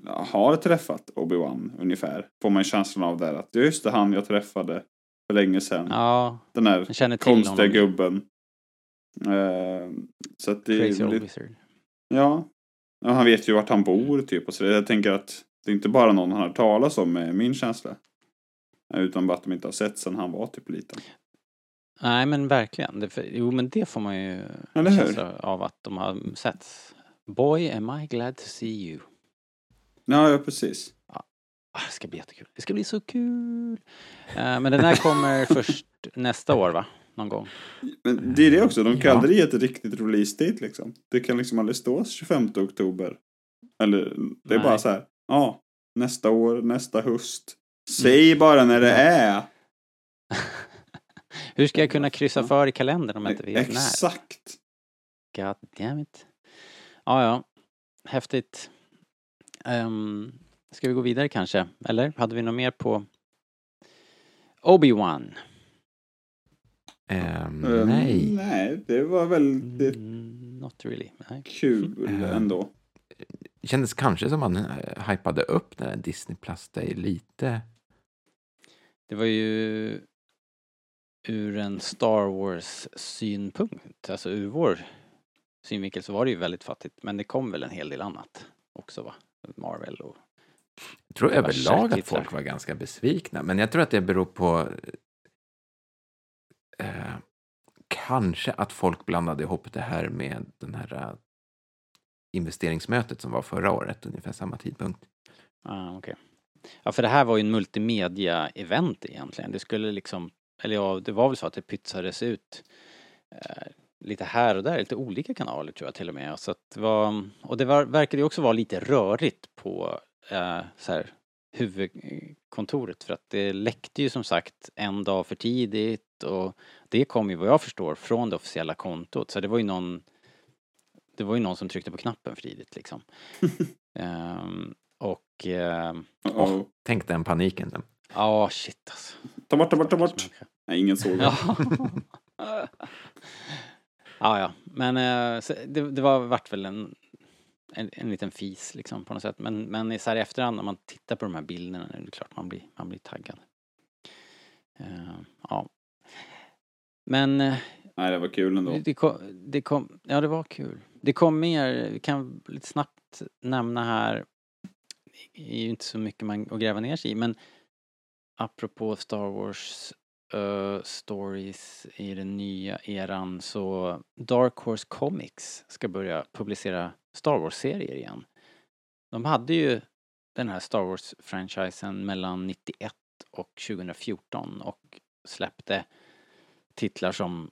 C: har träffat Obi-Wan ungefär. Får man känslan av där att just det, han jag träffade för länge sedan.
A: Ja,
C: Den
A: till
C: konstiga
A: honom.
C: gubben. Eh, så att det
A: Crazy
C: är
A: old
C: lite,
A: wizard.
C: ja. ja. Han vet ju vart han bor typ och så. Jag tänker att det är inte bara någon han har talas om, är min känsla. Eh, Utan bara att de inte har sett sedan han var typ liten.
A: Nej men verkligen. Det, för, jo men det får man ju
C: Eller hur?
A: känsla av att de har setts. Boy am I glad to see you.
C: Ja, ja precis.
A: Ah, det ska bli jättekul. Det ska bli så kul. Eh, men den här kommer [LAUGHS] först nästa år va? Någon gång.
C: Men det är det också, de kan
B: Ja.
C: aldrig ge ett riktigt release date liksom. Det kan liksom aldrig stå 25 oktober. Eller det är
A: Nej.
C: bara så här, ja, nästa år, nästa höst. Säg bara när det är. [LAUGHS]
A: Hur ska jag kunna kryssa för i kalendern om jag inte vet när?
C: Exakt.
A: God damn it. Ja, ja. Häftigt. Um, ska vi gå vidare kanske? Eller hade vi något mer på Obi-Wan?
B: Ehm,
C: Eh,
B: nej.
C: Nej, det var väldigt
A: Mm, not really. Nej.
C: kul
B: Eh.
C: ändå.
B: Det kändes kanske som man eh, hypade upp den här Disney Plus Day lite.
A: Det var ju ur en Star Wars synpunkt, alltså ur vår synvinkel så var det ju väldigt fattigt. Men det kom väl en hel del annat också va? Marvel och...
B: Jag tror överlag att folk var ganska besvikna, men jag tror att det beror på eh, kanske att folk blandade ihop det här med den här eh, investeringsmötet som var förra året, ungefär samma tidpunkt.
A: Ah, okay. Ja, för det här var ju en multimedia-event egentligen. Det skulle liksom, eller ja, det var väl så att det pytsades ut eh, lite här och där, lite olika kanaler tror jag till och med. Så att det var, och det var, verkade ju också vara lite rörigt på eh, så här, huvudkontoret för att det läckte ju som sagt en dag för tidigt och det kom ju vad jag förstår från det officiella kontot. Så det var ju någon det var ju någon som tryckte på knappen för tidigt liksom. [LAUGHS] Ehm, och ehm,
C: Uh-oh.
B: Tänk den paniken.
A: Ja, shit alltså.
C: Ta bort, ta bort, ta bort. Nej, ingen såg det. [LAUGHS]
A: Ja. ja. Men så det, det var vart väl en, en, en liten fis liksom på något sätt. Men, men så här i efterhand när man tittar på de här bilderna är det klart man blir, man blir taggad. Eh, ja. Men eh,
C: Nej, det var kul ändå.
A: det kom, det kom, ja det var kul. Det kom mer, vi kan lite snabbt nämna här, det är ju inte så mycket man att gräva ner sig i, men apropå Star Wars uh, stories i den nya eran så Dark Horse Comics ska börja publicera Star Wars-serier igen. De hade ju den här Star Wars-franchisen mellan 91 och 2014 och släppte titlar som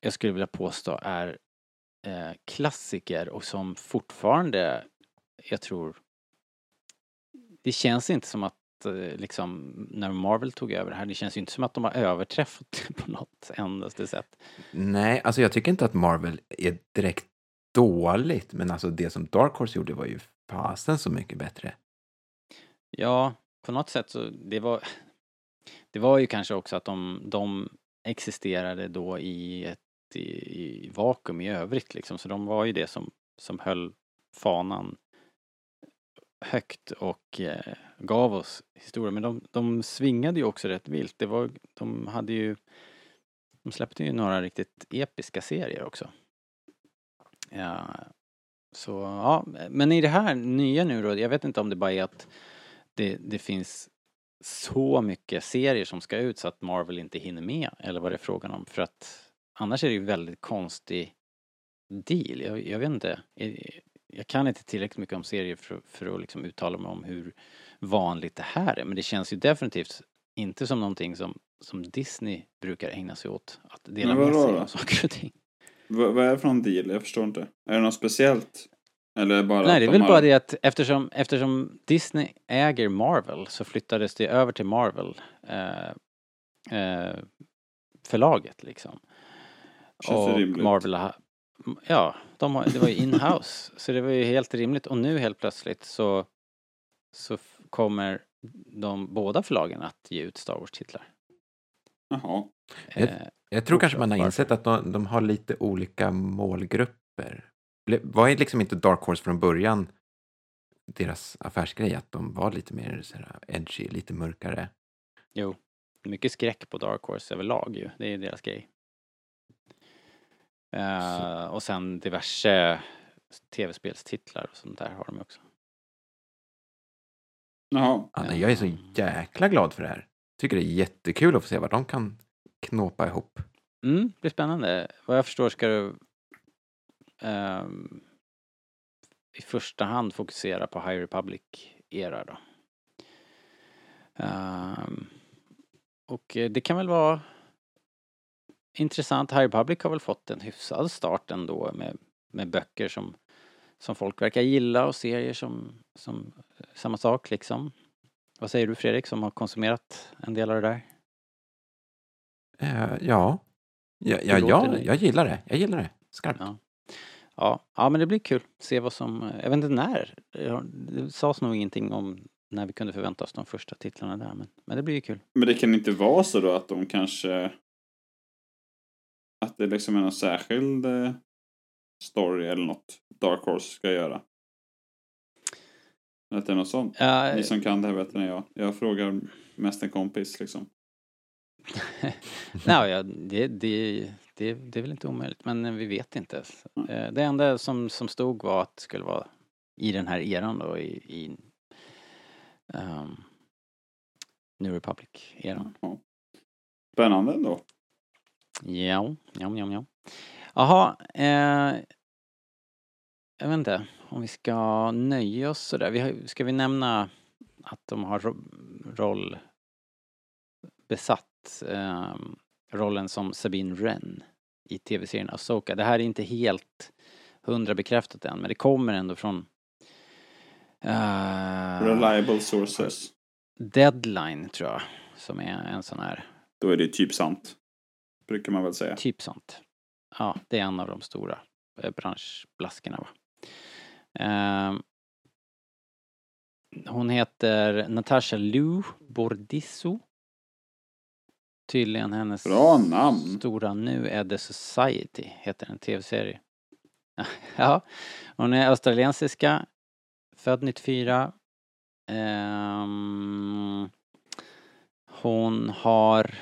A: jag skulle vilja påstå är eh, klassiker och som fortfarande, jag tror, det känns inte som att eh, liksom när Marvel tog över det här, det känns ju inte som att de har överträffat det på något endaste sätt.
B: Nej, alltså jag tycker inte att Marvel är direkt dåligt, men alltså det som Dark Horse gjorde var ju fasen så mycket bättre.
A: Ja, på något sätt så, det var, det var ju kanske också att de, de existerade då i ett i, i vakuum i övrigt liksom, så de var ju det som, som höll fanan högt och eh, gav oss historia. Men de, de svingade ju också rätt vilt. Det var, de hade ju, de släppte ju några riktigt episka serier också. Ja, så ja, men i det här nya nu då, jag vet inte om det bara är att det, det finns så mycket serier som ska ut så att Marvel inte hinner med eller vad det är frågan om för att annars är det ju väldigt konstig deal. Jag, jag vet inte. Jag, kan inte tillräckligt mycket om serier för, för att liksom uttala mig om hur vanligt det här är men det känns ju definitivt inte som någonting som, som Disney brukar ägna sig åt. Att dela med sig av saker och ting.
C: vad, vad är det för någon deal? Jag förstår inte. Är det något speciellt? Eller bara
A: Nej, det är
C: de
A: väl
C: har-
A: bara det att eftersom, eftersom Disney äger Marvel så flyttades det över till Marvel eh, eh, förlaget liksom.
C: Känns
A: och
C: rimligt.
A: Marvel ja, de har, det var ju in-house [LAUGHS] så det var ju helt rimligt och nu helt plötsligt så så kommer de båda förlagen att ge ut Star Wars-titlar.
C: Jaha.
B: Jag,
A: Eh,
B: jag tror kanske
A: oklart
B: man har
A: varför.
B: insett att de, de har lite olika målgrupper. Var det liksom inte Dark Horse från början deras affärsgrej att de var lite mer så här edgy, lite mörkare?
A: Jo, mycket skräck på Dark Horse överlag ju. Det är deras grej. Eh, och sen diverse tv-spelstitlar och sånt där har de också.
B: Ja, nej, jag är så jäkla glad för det här. Tycker det är jättekul att få se vad de kan knåpa ihop.
A: Mm, det blir spännande. Vad jag förstår ska du ehm, i första hand fokusera på High Republic-era då. Ehm, och eh, det kan väl vara intressant. High Republic har väl fått en hyfsad start ändå med, med böcker som, som folk verkar gilla och serier som, som eh, samma sak liksom. Vad säger du Fredrik som har konsumerat en del av det där?
B: Eh, ja, ja, ja, ja jag gillar det. Jag gillar det. Skarpt.
A: Ja. Ja, ja men det blir kul. Se vad som, jag vet inte när. Det sades nog ingenting om när vi kunde förvänta oss de första titlarna där men, men det blir ju kul.
C: Men det kan inte vara så då att de kanske... Att det liksom är någon särskild eh, story eller något Dark Horse ska göra. Att det är något sånt.
A: Ja,
C: Ni som kan det här bättre än jag. Jag frågar mest en kompis liksom. [LAUGHS]
A: Nej, ja, det, det, det, det är väl inte omöjligt men vi vet inte. Eh, Det enda som, som stod var att det skulle vara i den här eran då i, i ehm, New Republic-eran.
C: Ja. Spännande ändå.
A: Ja, ja, ja, ja. Jaha, eh, jag vet inte om vi ska nöja oss sådär. Vi har, ska vi nämna att de har ro, roll besatt eh, rollen som Sabine Wren i tv-serien Asoka. Det här är inte helt hundra bekräftat än men det kommer ändå från eh,
C: Reliable sources.
A: Deadline tror jag som är en sån här
C: Då är det typ sant. Brukar man väl säga.
A: Typ sånt. Ja, det är en av de stora eh, branschblaskorna va. Ehm, hon heter Natasha Lou Bordisso. Tydligen hennes
C: Bra namn.
A: stora nu är The Society, heter en tv-serie. [LAUGHS] ja, hon är australiensiska, född 94. Ehm, hon har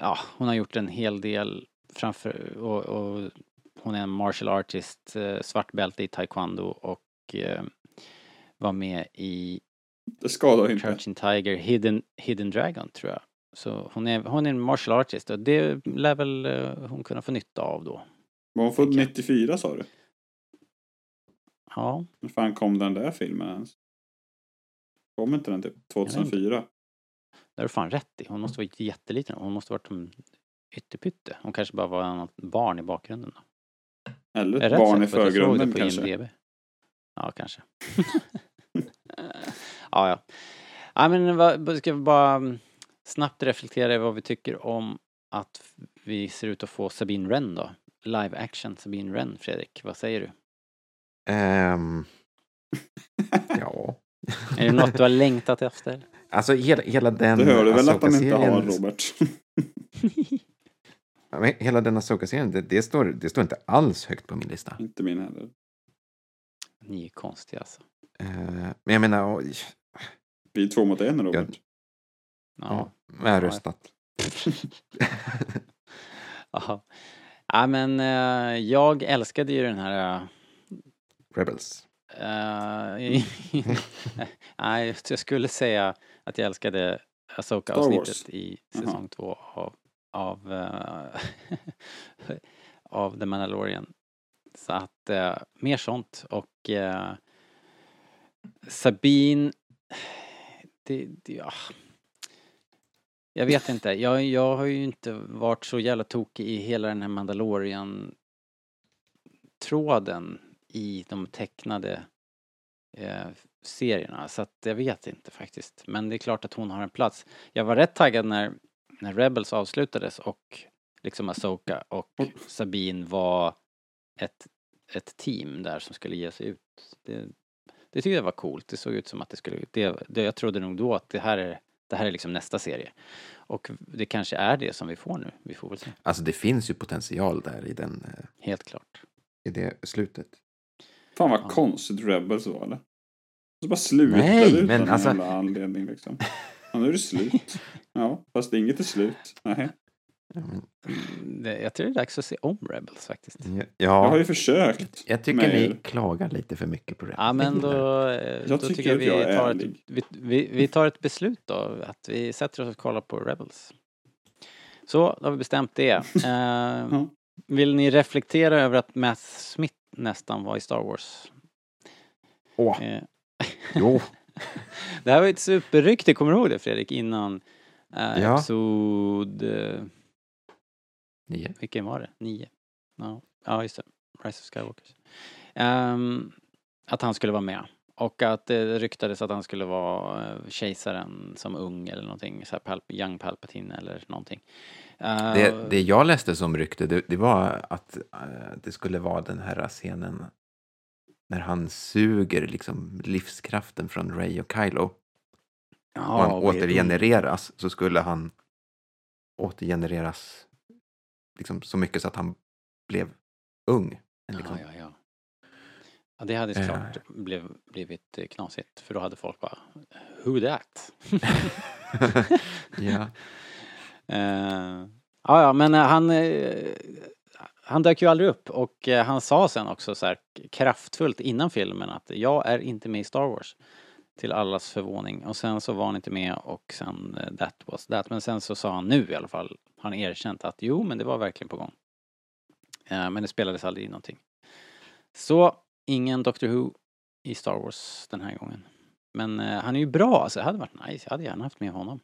A: ja, hon har gjort en hel del framför och, och hon är en martial artist, eh, svart bälte i taekwondo och eh, var med i
C: Det skadar inte.
A: Crouching Tiger, Hidden, Hidden Dragon tror jag. Så hon är, hon är en martial artist och det lär väl eh, hon kunna få nytta av då.
C: Var hon född 94 sa du?
A: Ja,
C: När fan kom den där filmen ens? Kom inte den typ 2004?
A: Det har du fan rätt i. Hon måste vara jätteliten. Hon måste varit en ytterpytte. Hon kanske bara var något barn i bakgrunden. Då.
C: Eller ett barn i förgrunden kanske?
A: IMDb. Ja, kanske. [LAUGHS] ja, ja. Ja, men vad, ska vi bara mm, snabbt reflektera över vad vi tycker om att vi ser ut att få Sabine Wren då? Live action Sabine Wren, Fredrik. Vad säger du?
B: Ehm, [LAUGHS] ja.
A: Är det något du har längtat efter?
B: Alltså hela, hela den
C: Det hör du väl att han inte har, Robert? [LAUGHS]
B: Ja, Hela den Asoka-serien, det, det, står, det står inte alls högt på min lista.
C: inte min heller.
A: Ni är konstiga alltså.
B: Eh, men jag menar, oj,
C: Vi är två mot en, Robert.
B: ja, jag har röstat. [LAUGHS]
A: Ja, men eh, jag älskade ju den här...
B: Rebels.
A: Eh, [LAUGHS] nej, jag skulle säga att jag älskade Asoka-avsnittet i säsong två av, av, eh, [LAUGHS] av The Mandalorian. Så att, eh, mer sånt. Och Sabine, det, det, ja. Jag vet inte, jag, jag har ju inte varit så jävla tokig i hela den här Mandalorian tråden i de tecknade eh, serierna. Så att jag vet inte faktiskt. Men det är klart att hon har en plats. Jag var rätt taggad när, när Rebels avslutades och liksom Asoka och Sabine var ett, ett team där som skulle ge sig ut. Det, det tyckte jag var coolt. Det såg ut som att det skulle, det, det, jag trodde nog då att det här är, det här är liksom nästa serie. Och det kanske är det som vi får nu. Vi får väl se.
B: Alltså det finns ju potential där i, den, eh,
A: Helt klart.
B: i det slutet.
C: Fan vad konstigt Rebels var, eller? Så bara slutade
B: Nej,
C: utan
B: men
C: någon
B: alltså-
C: jävla anledning liksom. Ja, nu är det slut. Ja, fast inget är slut. Nej.
A: Mm, jag tror det är dags att se om Rebels faktiskt.
B: Ja,
C: Jag har
B: ja
C: ju försökt.
B: jag tycker
C: med
B: ni klagar lite för mycket på det.
A: Ja men då, då
C: tycker
A: tycker vi tar, ett, vi, vi, vi tar ett beslut då, att vi sätter oss och kollar på Rebels. Så, då har vi bestämt det. [LAUGHS] Eh, vill ni reflektera över att Matt Smith nästan var i Star Wars?
B: Åh,
A: Eh,
B: jo. [LAUGHS]
A: det här var ett superrykte, kommer du ihåg det Fredrik? Innan eh,
B: Ja.
A: episod... Eh,
B: Nio.
A: vilken var det? Nio? Ja, ja just det. Rise of Skywalkers. Ehm, att han skulle vara med. Och att det ryktades att han skulle vara eh, kejsaren som ung eller någonting. Så här Palp young Palpatine eller någonting. Eh,
B: Det, det jag läste som rykte, det, det var att eh, det skulle vara den här scenen när han suger liksom livskraften från Ray och Kylo.
A: ja,
B: och han återgenereras så skulle han återgenereras liksom så mycket så att han blev ung. Liksom.
A: Ja, ja, ja. Det hade
B: Eh.
A: såklart blev, blivit eh, knasigt. För då hade folk bara, who that? [LAUGHS]
B: ja. [LAUGHS]
A: Eh, ja, ja, men eh, han, eh, han dök ju aldrig upp och eh, han sa sen också så här kraftfullt innan filmen att jag är inte med i Star Wars. Till allas förvåning. Och sen så var han inte med och sen eh, that was that. Men sen så sa han nu i alla fall, han erkänt att jo men det var verkligen på gång. Eh, men det spelades aldrig in någonting. Så ingen Doctor Who i Star Wars den här gången. Men eh, han är ju bra, alltså det hade varit nice. Jag hade gärna haft med honom.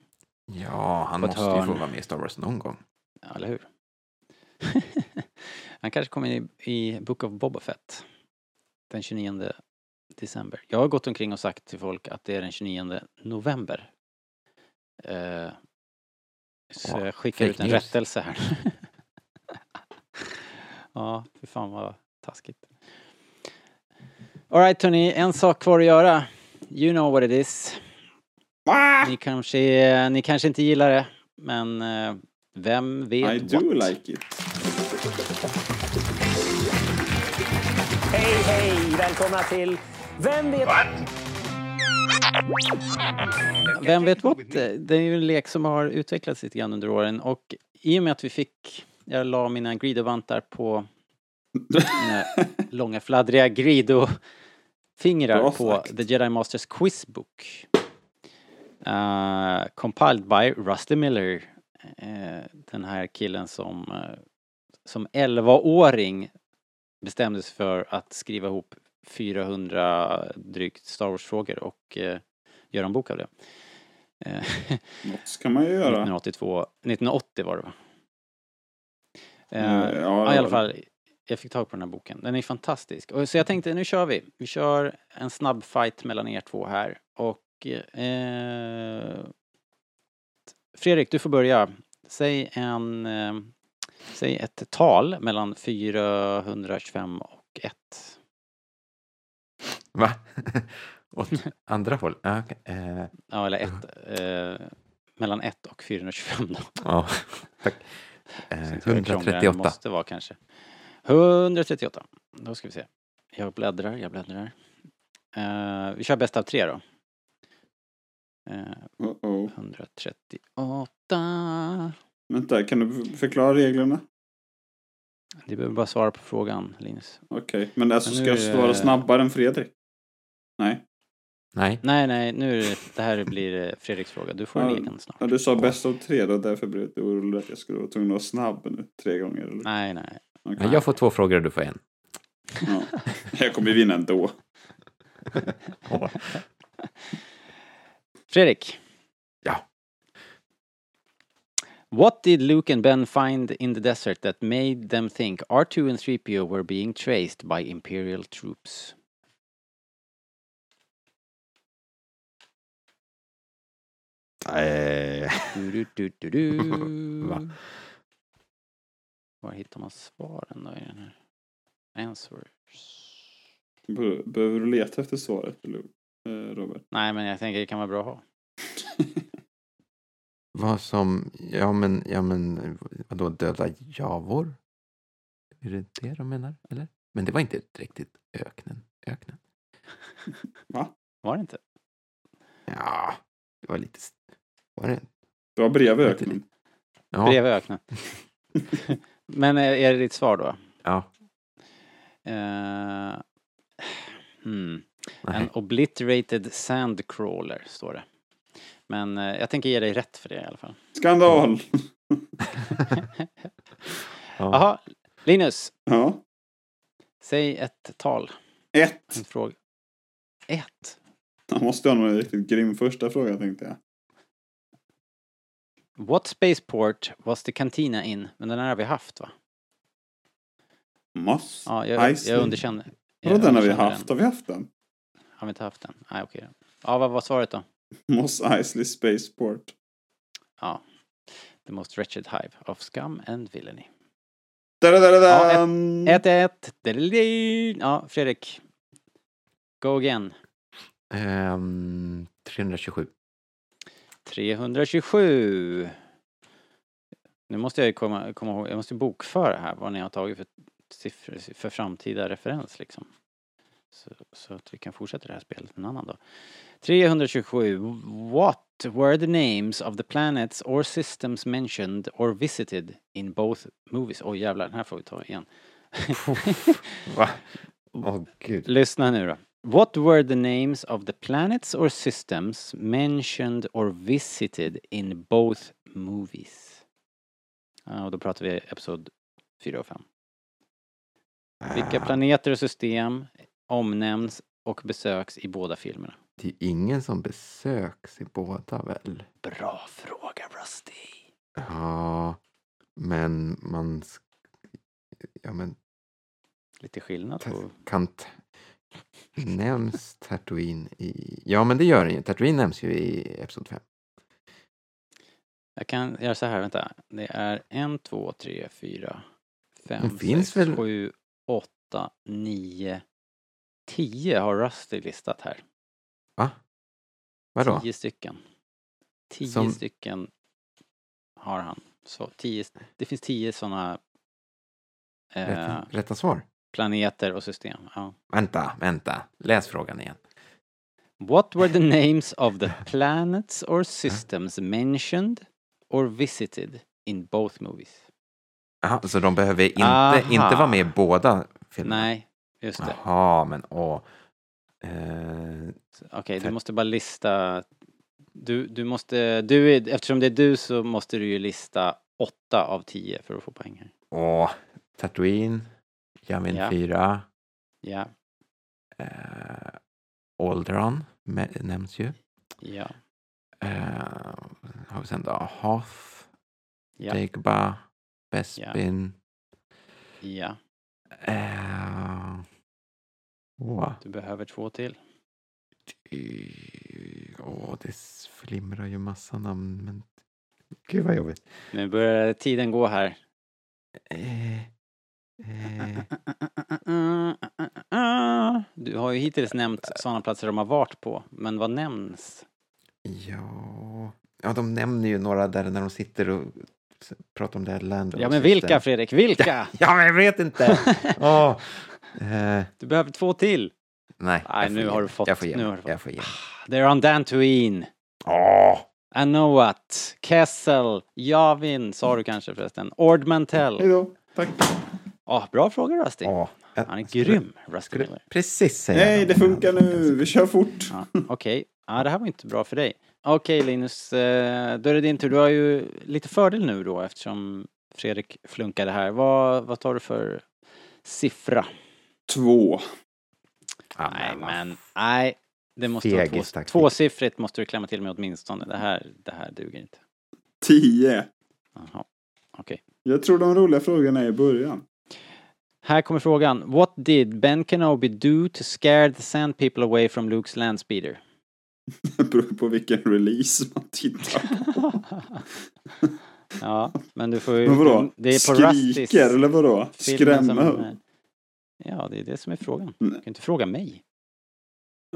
B: ja, han måste ju få
A: hörn.
B: vara med i Star Wars någon gång.
A: Ja, eller hur? [LAUGHS] Han kanske kommer i, i Book of Boba Fett. Den 29 december. Jag har gått omkring och sagt till folk att det är den 29 november. Eh, så
B: Åh,
A: jag skickar ut en
B: news.
A: rättelse här. [LAUGHS] ja, fy fan vad taskigt. Alright hörni, en sak kvar att göra. You know what it is. Ni kanske, ni kanske inte gillar det, men eh, vem vet
C: I
A: what?
C: do like it.
J: Hej, hej! Välkomna till Vem vet...
A: Vem vet what? Det är ju en lek som har utvecklats lite grann under åren och i och med att vi fick, jag la mina Greedo-vantar på långa fladdriga Greedo-fingrar på. The Jedi Masters Quizbook. Uh, compiled by Rusty Miller. Eh, den här killen som eh, som 11-åring bestämde sig för att skriva ihop 400 drygt Star Wars-frågor och eh, göra en bok av det. Eh,
C: Något ska man ju göra. [LAUGHS]
A: 1982, 1980 var det va? Eh,
C: Eh, ja,
A: ja, i alla fall, jag fick tag på den här boken. Den är fantastisk. Och, så jag tänkte, nu kör vi. Vi kör en snabb fight mellan er två här. Och eh, Fredrik, du får börja. Säg en, eh, säg ett tal mellan 425 och 1.
B: Va? [LAUGHS] Åt andra håll? Ja, okej. Eh,
A: Ja, eller ett, eh, mellan 1 och 425 då.
B: ja, tack. Eh,
A: Så inte jag krånglar än det
B: 138.
A: måste vara kanske. 138. Då ska vi se. Jag bläddrar, jag bläddrar. Eh, vi kör bäst av tre då. Eh,
C: Uh-oh.
A: 138.
C: Vänta, kan du förklara reglerna?
A: Du behöver bara svara på frågan, Linus.
C: Okej, men alltså
A: Men
C: ska jag svara
A: det-
C: snabbare än Fredrik? Nej.
B: Nej.
A: Nej, nej, nu är det, det här blir eh, Fredriks fråga. Du får en
C: Ja,
A: egen snart.
C: Ja, du sa bäst av tre då, därför blev lite orolig att jag skulle vara tvungen att vara snabb nu tre gånger. Eller?
A: Nej, nej.
B: Ja, Jag får två frågor och du får en.
C: Ja. Jag kommer vinna ändå.
A: Fredrik.
B: Ja.
A: What did Luke and Ben find in the desert that made them think R2 and 3PO were being traced by Imperial troops?
B: Eh,
A: Du, du, du, du, du. [LAUGHS]
B: Va?
A: Var hittar man svaren då i den här? Answers.
C: Be- Behöver du leta efter svaret, eh, Robert?
A: Nej, men jag tänker det kan vara bra att ha. [LAUGHS]
B: vad som, ja men, ja men, vadå döda javor? Är det det de menar, eller? Men det var inte riktigt öknen. Öknen. [LAUGHS]
C: Va?
A: Var det inte?
B: Ja, det var lite, var det?
C: Det var bredvid öknen.
B: Ja,
A: Bredvid [LAUGHS] öknen. Men eh, är det ditt svar då?
B: ja,
A: Eh, hmm. En obliterated sandcrawler, står det. Men eh, jag tänker ge dig rätt för det i alla fall.
C: Skandal! [LAUGHS]
B: ja.
A: Jaha, Linus,
C: Ja.
A: säg ett tal.
C: Ett.
A: En fråga. Ett.
C: Han måste ha någon riktigt grym första fråga tänkte jag.
A: What spaceport was the cantina in? Men den här har vi haft va?
C: Moss?
A: Ja, jag,
C: Iceland.
A: jag underkänner. jag
C: Vadå den har vi haft?
A: den.
C: Har vi haft den?
A: Har vi inte haft den? Nej, okej då. Ja, vad var svaret då?
C: Moss Eisley Spaceport.
A: Ja. The most wretched hive of scum and villainy.
C: Där, där, där,
A: Ja,
C: där.
A: 1-1. Ja, Fredrik. Go again.
B: Ehm, 327.
A: 327. Nu måste jag ju komma, komma ihåg, jag måste bokföra här vad ni har tagit för siffror för framtida referens liksom. Så, så att vi kan fortsätta det här spelet en annan dag. 327. What were the names of the planets or systems mentioned or visited in both movies? Oj jävlar, den här får vi ta igen.
B: Va? Åh gud.
A: Lyssna nu då. What were the names of the planets or systems mentioned or visited in both movies? Ja, och då pratar vi episod 4 och 5. Vilka
B: Ah,
A: planeter och system omnämns och besöks i båda filmerna?
B: Det är ingen som besöks i båda väl?
A: Bra fråga Rusty.
B: Ja, men man... Ja, men
A: Lite skillnad på...
B: kan... Nämns Tatooine i... Ja, men det gör den ju. Tatooine nämns ju i Episod 5.
A: Jag kan göra så här, vänta. Det är en, två, tre, fyra, fem, sex,
B: väl-
A: sju, åtta, nio, tio har Rusty listat här.
B: Va? Vadå?
A: Tio stycken. Tio
B: Som-
A: stycken har han. Så tio, det finns tio sådana eh,
B: Rätta, rätta svar?
A: Planeter och system. Ja.
B: Vänta, vänta. Läs frågan igen.
A: What were the names of the planets or systems mentioned or visited in both movies?
B: Aha, så de behöver inte,
A: Aha.
B: inte vara med i båda filmerna?
A: Nej, just det.
B: Jaha, men åh. Eh,
A: Okej, du
B: Tat-
A: måste bara lista... Du, du måste... Du är, eftersom det är du så måste du ju lista åtta av tio för att få poäng här.
B: åh, Tatooine, Javin
A: Ja.
B: 4,
A: Ja,
B: eh, Alderaan med- nämns ju.
A: ja,
B: Eh, har vi sen då Hoth,
A: ja,
B: Dagobah, Bespin.
A: ja.
B: Eh, åh,
A: Du behöver två till.
B: åh, det flimrar ju massa namn. Men... Gud vad jobbigt.
A: Nu börjar tiden gå här.
B: Eh,
A: Du har ju hittills nämnt sådana platser de har varit på, men vad nämns?
B: Ja... ja, de nämner ju några där när de sitter och pratar om det här landet.
A: Ja men vilka Fredrik, vilka? [LAUGHS]
B: Ja, men jag vet inte! [LAUGHS] Åh. Eh,
A: Du behöver två till.
B: nej,
A: Nej, nu har du fått-
B: Jag får ge
A: nu har du fått.
B: Jag får ge mig.
A: They're on Dantooine.
B: Åh!
A: Anoat, Kessel, Javin sa du kanske förresten. Ord Mantell.
C: Hej då. Tack.
A: Ja, bra fråga Rusty.
B: Åh.
A: Han är grym, Rusty Miller.
B: precis säga
C: Nej, det funkar nu. Vi kör fort.
A: Ja, Okej, ja, det här var inte bra för dig. Okej Linus, eh, då är det din tur. Du har ju lite fördel nu då eftersom Fredrik flunkade här. Vad, vad tar du för siffra?
C: Två.
A: Nej men, nej. Det måste vara två, tvåsiffrigt måste du klämma till med åtminstone. Det här, det här duger inte.
C: Tio.
A: Jaha, okej.
C: Jag tror de roliga frågorna är i början.
A: Här kommer frågan. What did Ben Kenobi do to scare the sand people away from Luke's landspeeder?
C: Det [LAUGHS] beror på vilken release man tittar på. [LAUGHS]
A: ja, men du får ju...
C: Men vadå?
A: Det är på
C: Skriker eller vadå? Skrämma?
A: Ja, det är det som är frågan. Du kan inte fråga mig.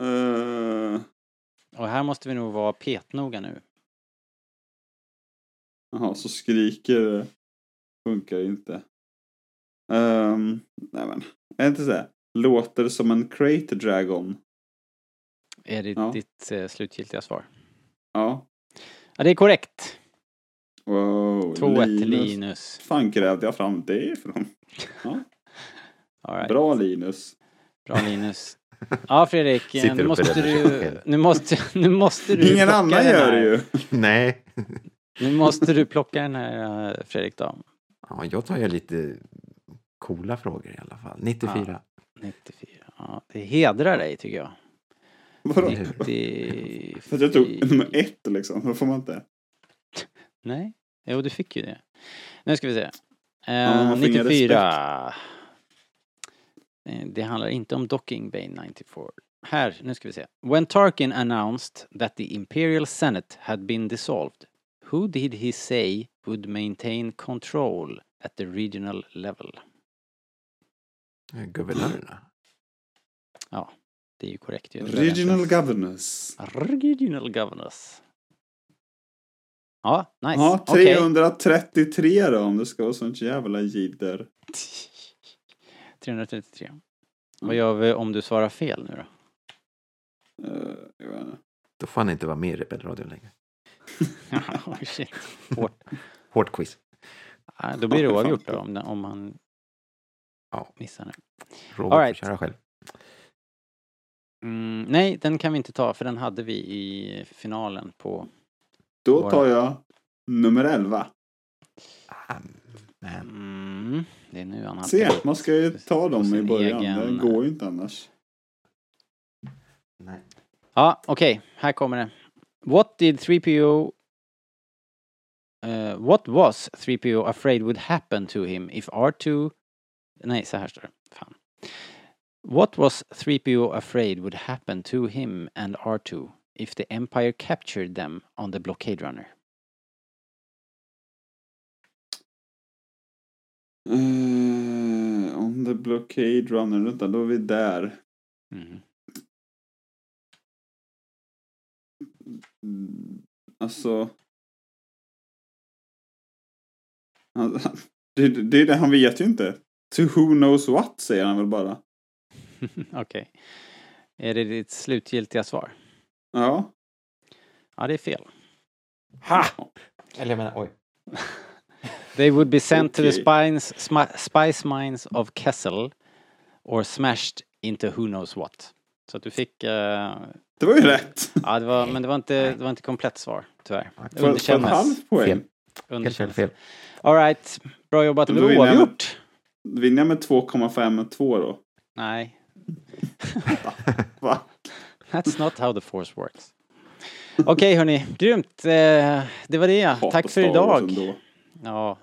C: Uh,
A: Och här måste vi nog vara petnoga nu.
C: Jaha, så skriker funkar inte. Um, nej men, är det inte så här? Låter som en Crater Dragon.
A: Är det
C: Ja.
A: ditt eh, slutgiltiga svar?
C: Ja.
A: Ja, det är korrekt.
C: Wow.
A: 2-1 till Linus.
C: fan grävde jag fram det ifrån? [LAUGHS]
A: All right.
C: Bra Linus.
A: Bra Linus. [LAUGHS] Ja Fredrik, eh, nu måste du, nu måste, nu måste du
C: Ingen annan gör det ju. [LAUGHS]
B: Nej.
A: Nu måste du plocka den här eh, Fredrik då.
B: Ja, jag tar ju lite coola frågor i alla fall. 94.
A: 94. Ja, det hedrar dig tycker jag.
C: Vadå?
A: 90...
C: För att jag tog nummer ett liksom. Då får man inte.
A: Nej, jo du fick ju det. Nu ska vi se.
C: Ja,
A: Eh,
C: ingen
A: 94. Eh, Det handlar inte om Docking Bay 94. Här, nu ska vi se. When Tarkin announced that the Imperial Senate had been dissolved, who did he say would maintain control at the regional level?
B: Guvernörerna.
A: Det är ju korrekt ju.
C: Regional Governors.
A: Regional Governors. Ja, nice.
C: Ja,
A: Okej.
C: 333 då om det ska vara sånt jävla jidder.
A: 333. [LAUGHS] Vad gör vi om du svarar fel nu då?
C: Uh, jag vet inte.
B: Då får han inte vara med i Rebellradion längre. [LAUGHS]
A: oh, shit. Hårt.
B: Hårt quiz.
A: Ja, då blir det
C: Ja,
A: oavgjort då om, om han
B: Ja.
A: missar nu.
B: Robert
A: All
B: får
A: right.
B: köra själv.
A: Mm, nej, den kan vi inte ta för den hade vi i finalen på...
C: Då
A: Våra-
C: tar jag nummer 11.
B: Men,
A: Mm, det är nu han halkar
C: Se,
A: dit.
C: man ska ju ta dem i början.
A: egen-
C: Det går ju inte annars.
B: nej.
A: Ja, okej, här kommer det. What did 3PO... Uh, what was 3PO afraid would happen to him if R2... Nej, så här står det. Fan. What was 3PO afraid would happen to him and R2 if the Empire captured them on the blockade runner?
C: Uh, on the blockade runner. Vänta, då är vi där.
A: Mhm.
C: Mm, Alltså... [LAUGHS] Det, det det, han vet ju inte. To who knows what säger han väl bara. [LAUGHS]
A: Okej. Är det ditt slutgiltiga svar?
C: Ja.
A: Ja, det är fel.
B: Ha! Eller jag menar, oj. [LAUGHS]
A: They would be sent to the spines, sma- spice mines of Kessel or smashed into who knows what. Så att du fick... eh,
C: Det var ju rätt.
A: ja, det var, men det var inte, det var inte komplett svar, tyvärr.
C: Halv poäng.
B: Fel. Helt fel.
A: All right. Bra jobbat. Det var
C: vinner jag med-
A: oavgjort.
C: Vinner jag med 2,52 då?
A: Nej, [LAUGHS] that's not how the force works. Okej hörni, grymt. Eh, det var det.
C: Hatar
A: Tack för idag. Ja,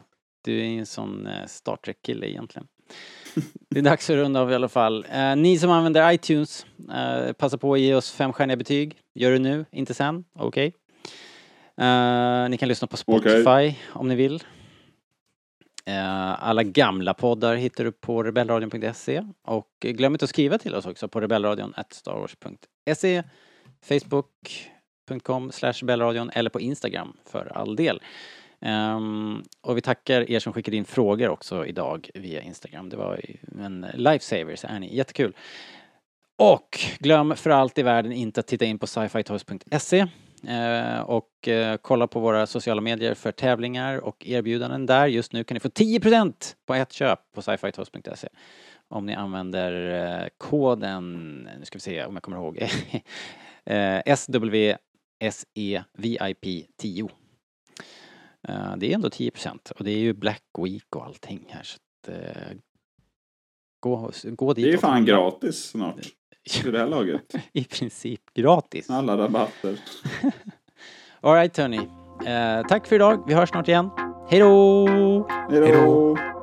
A: du är ju en sån eh, Star Trek-kille egentligen. Det är dags att runda av i alla fall. Eh, ni som använder iTunes, eh, passa på att ge oss femstjärniga betyg. Gör det nu, inte sen. Okej. Eh, ni kan lyssna på Spotify om ni vill. Eh, alla gamla poddar hittar du på rebellradion.se och glöm inte att skriva till oss också på rebellradion starwars.se Facebook.com slash rebellradion eller på Instagram för all del. Um, och vi tackar er som skickade in frågor också idag via Instagram. Det var en lifesaver, så är ni. Jättekul. Och glöm för allt i världen inte att titta in på sci-fi-toys.se och eh, kolla på våra sociala medier för tävlingar och erbjudanden där. Just nu kan ni få 10% på ett köp på sci-fi-toys.se om ni använder eh, koden, nu ska vi se om jag kommer ihåg, [LAUGHS] eh, SWSEVIP10. Eh, Det är ändå 10% och det är ju Black Week och allting här så att, eh, gå, gå dit
C: Det är
A: och
C: fan gratis snart. I det här laget. [LAUGHS]
A: I princip gratis.
C: Alla rabatter. [LAUGHS]
A: Alright hörni. Eh, tack för idag. Vi hörs snart igen. Hej då!
C: Hej då!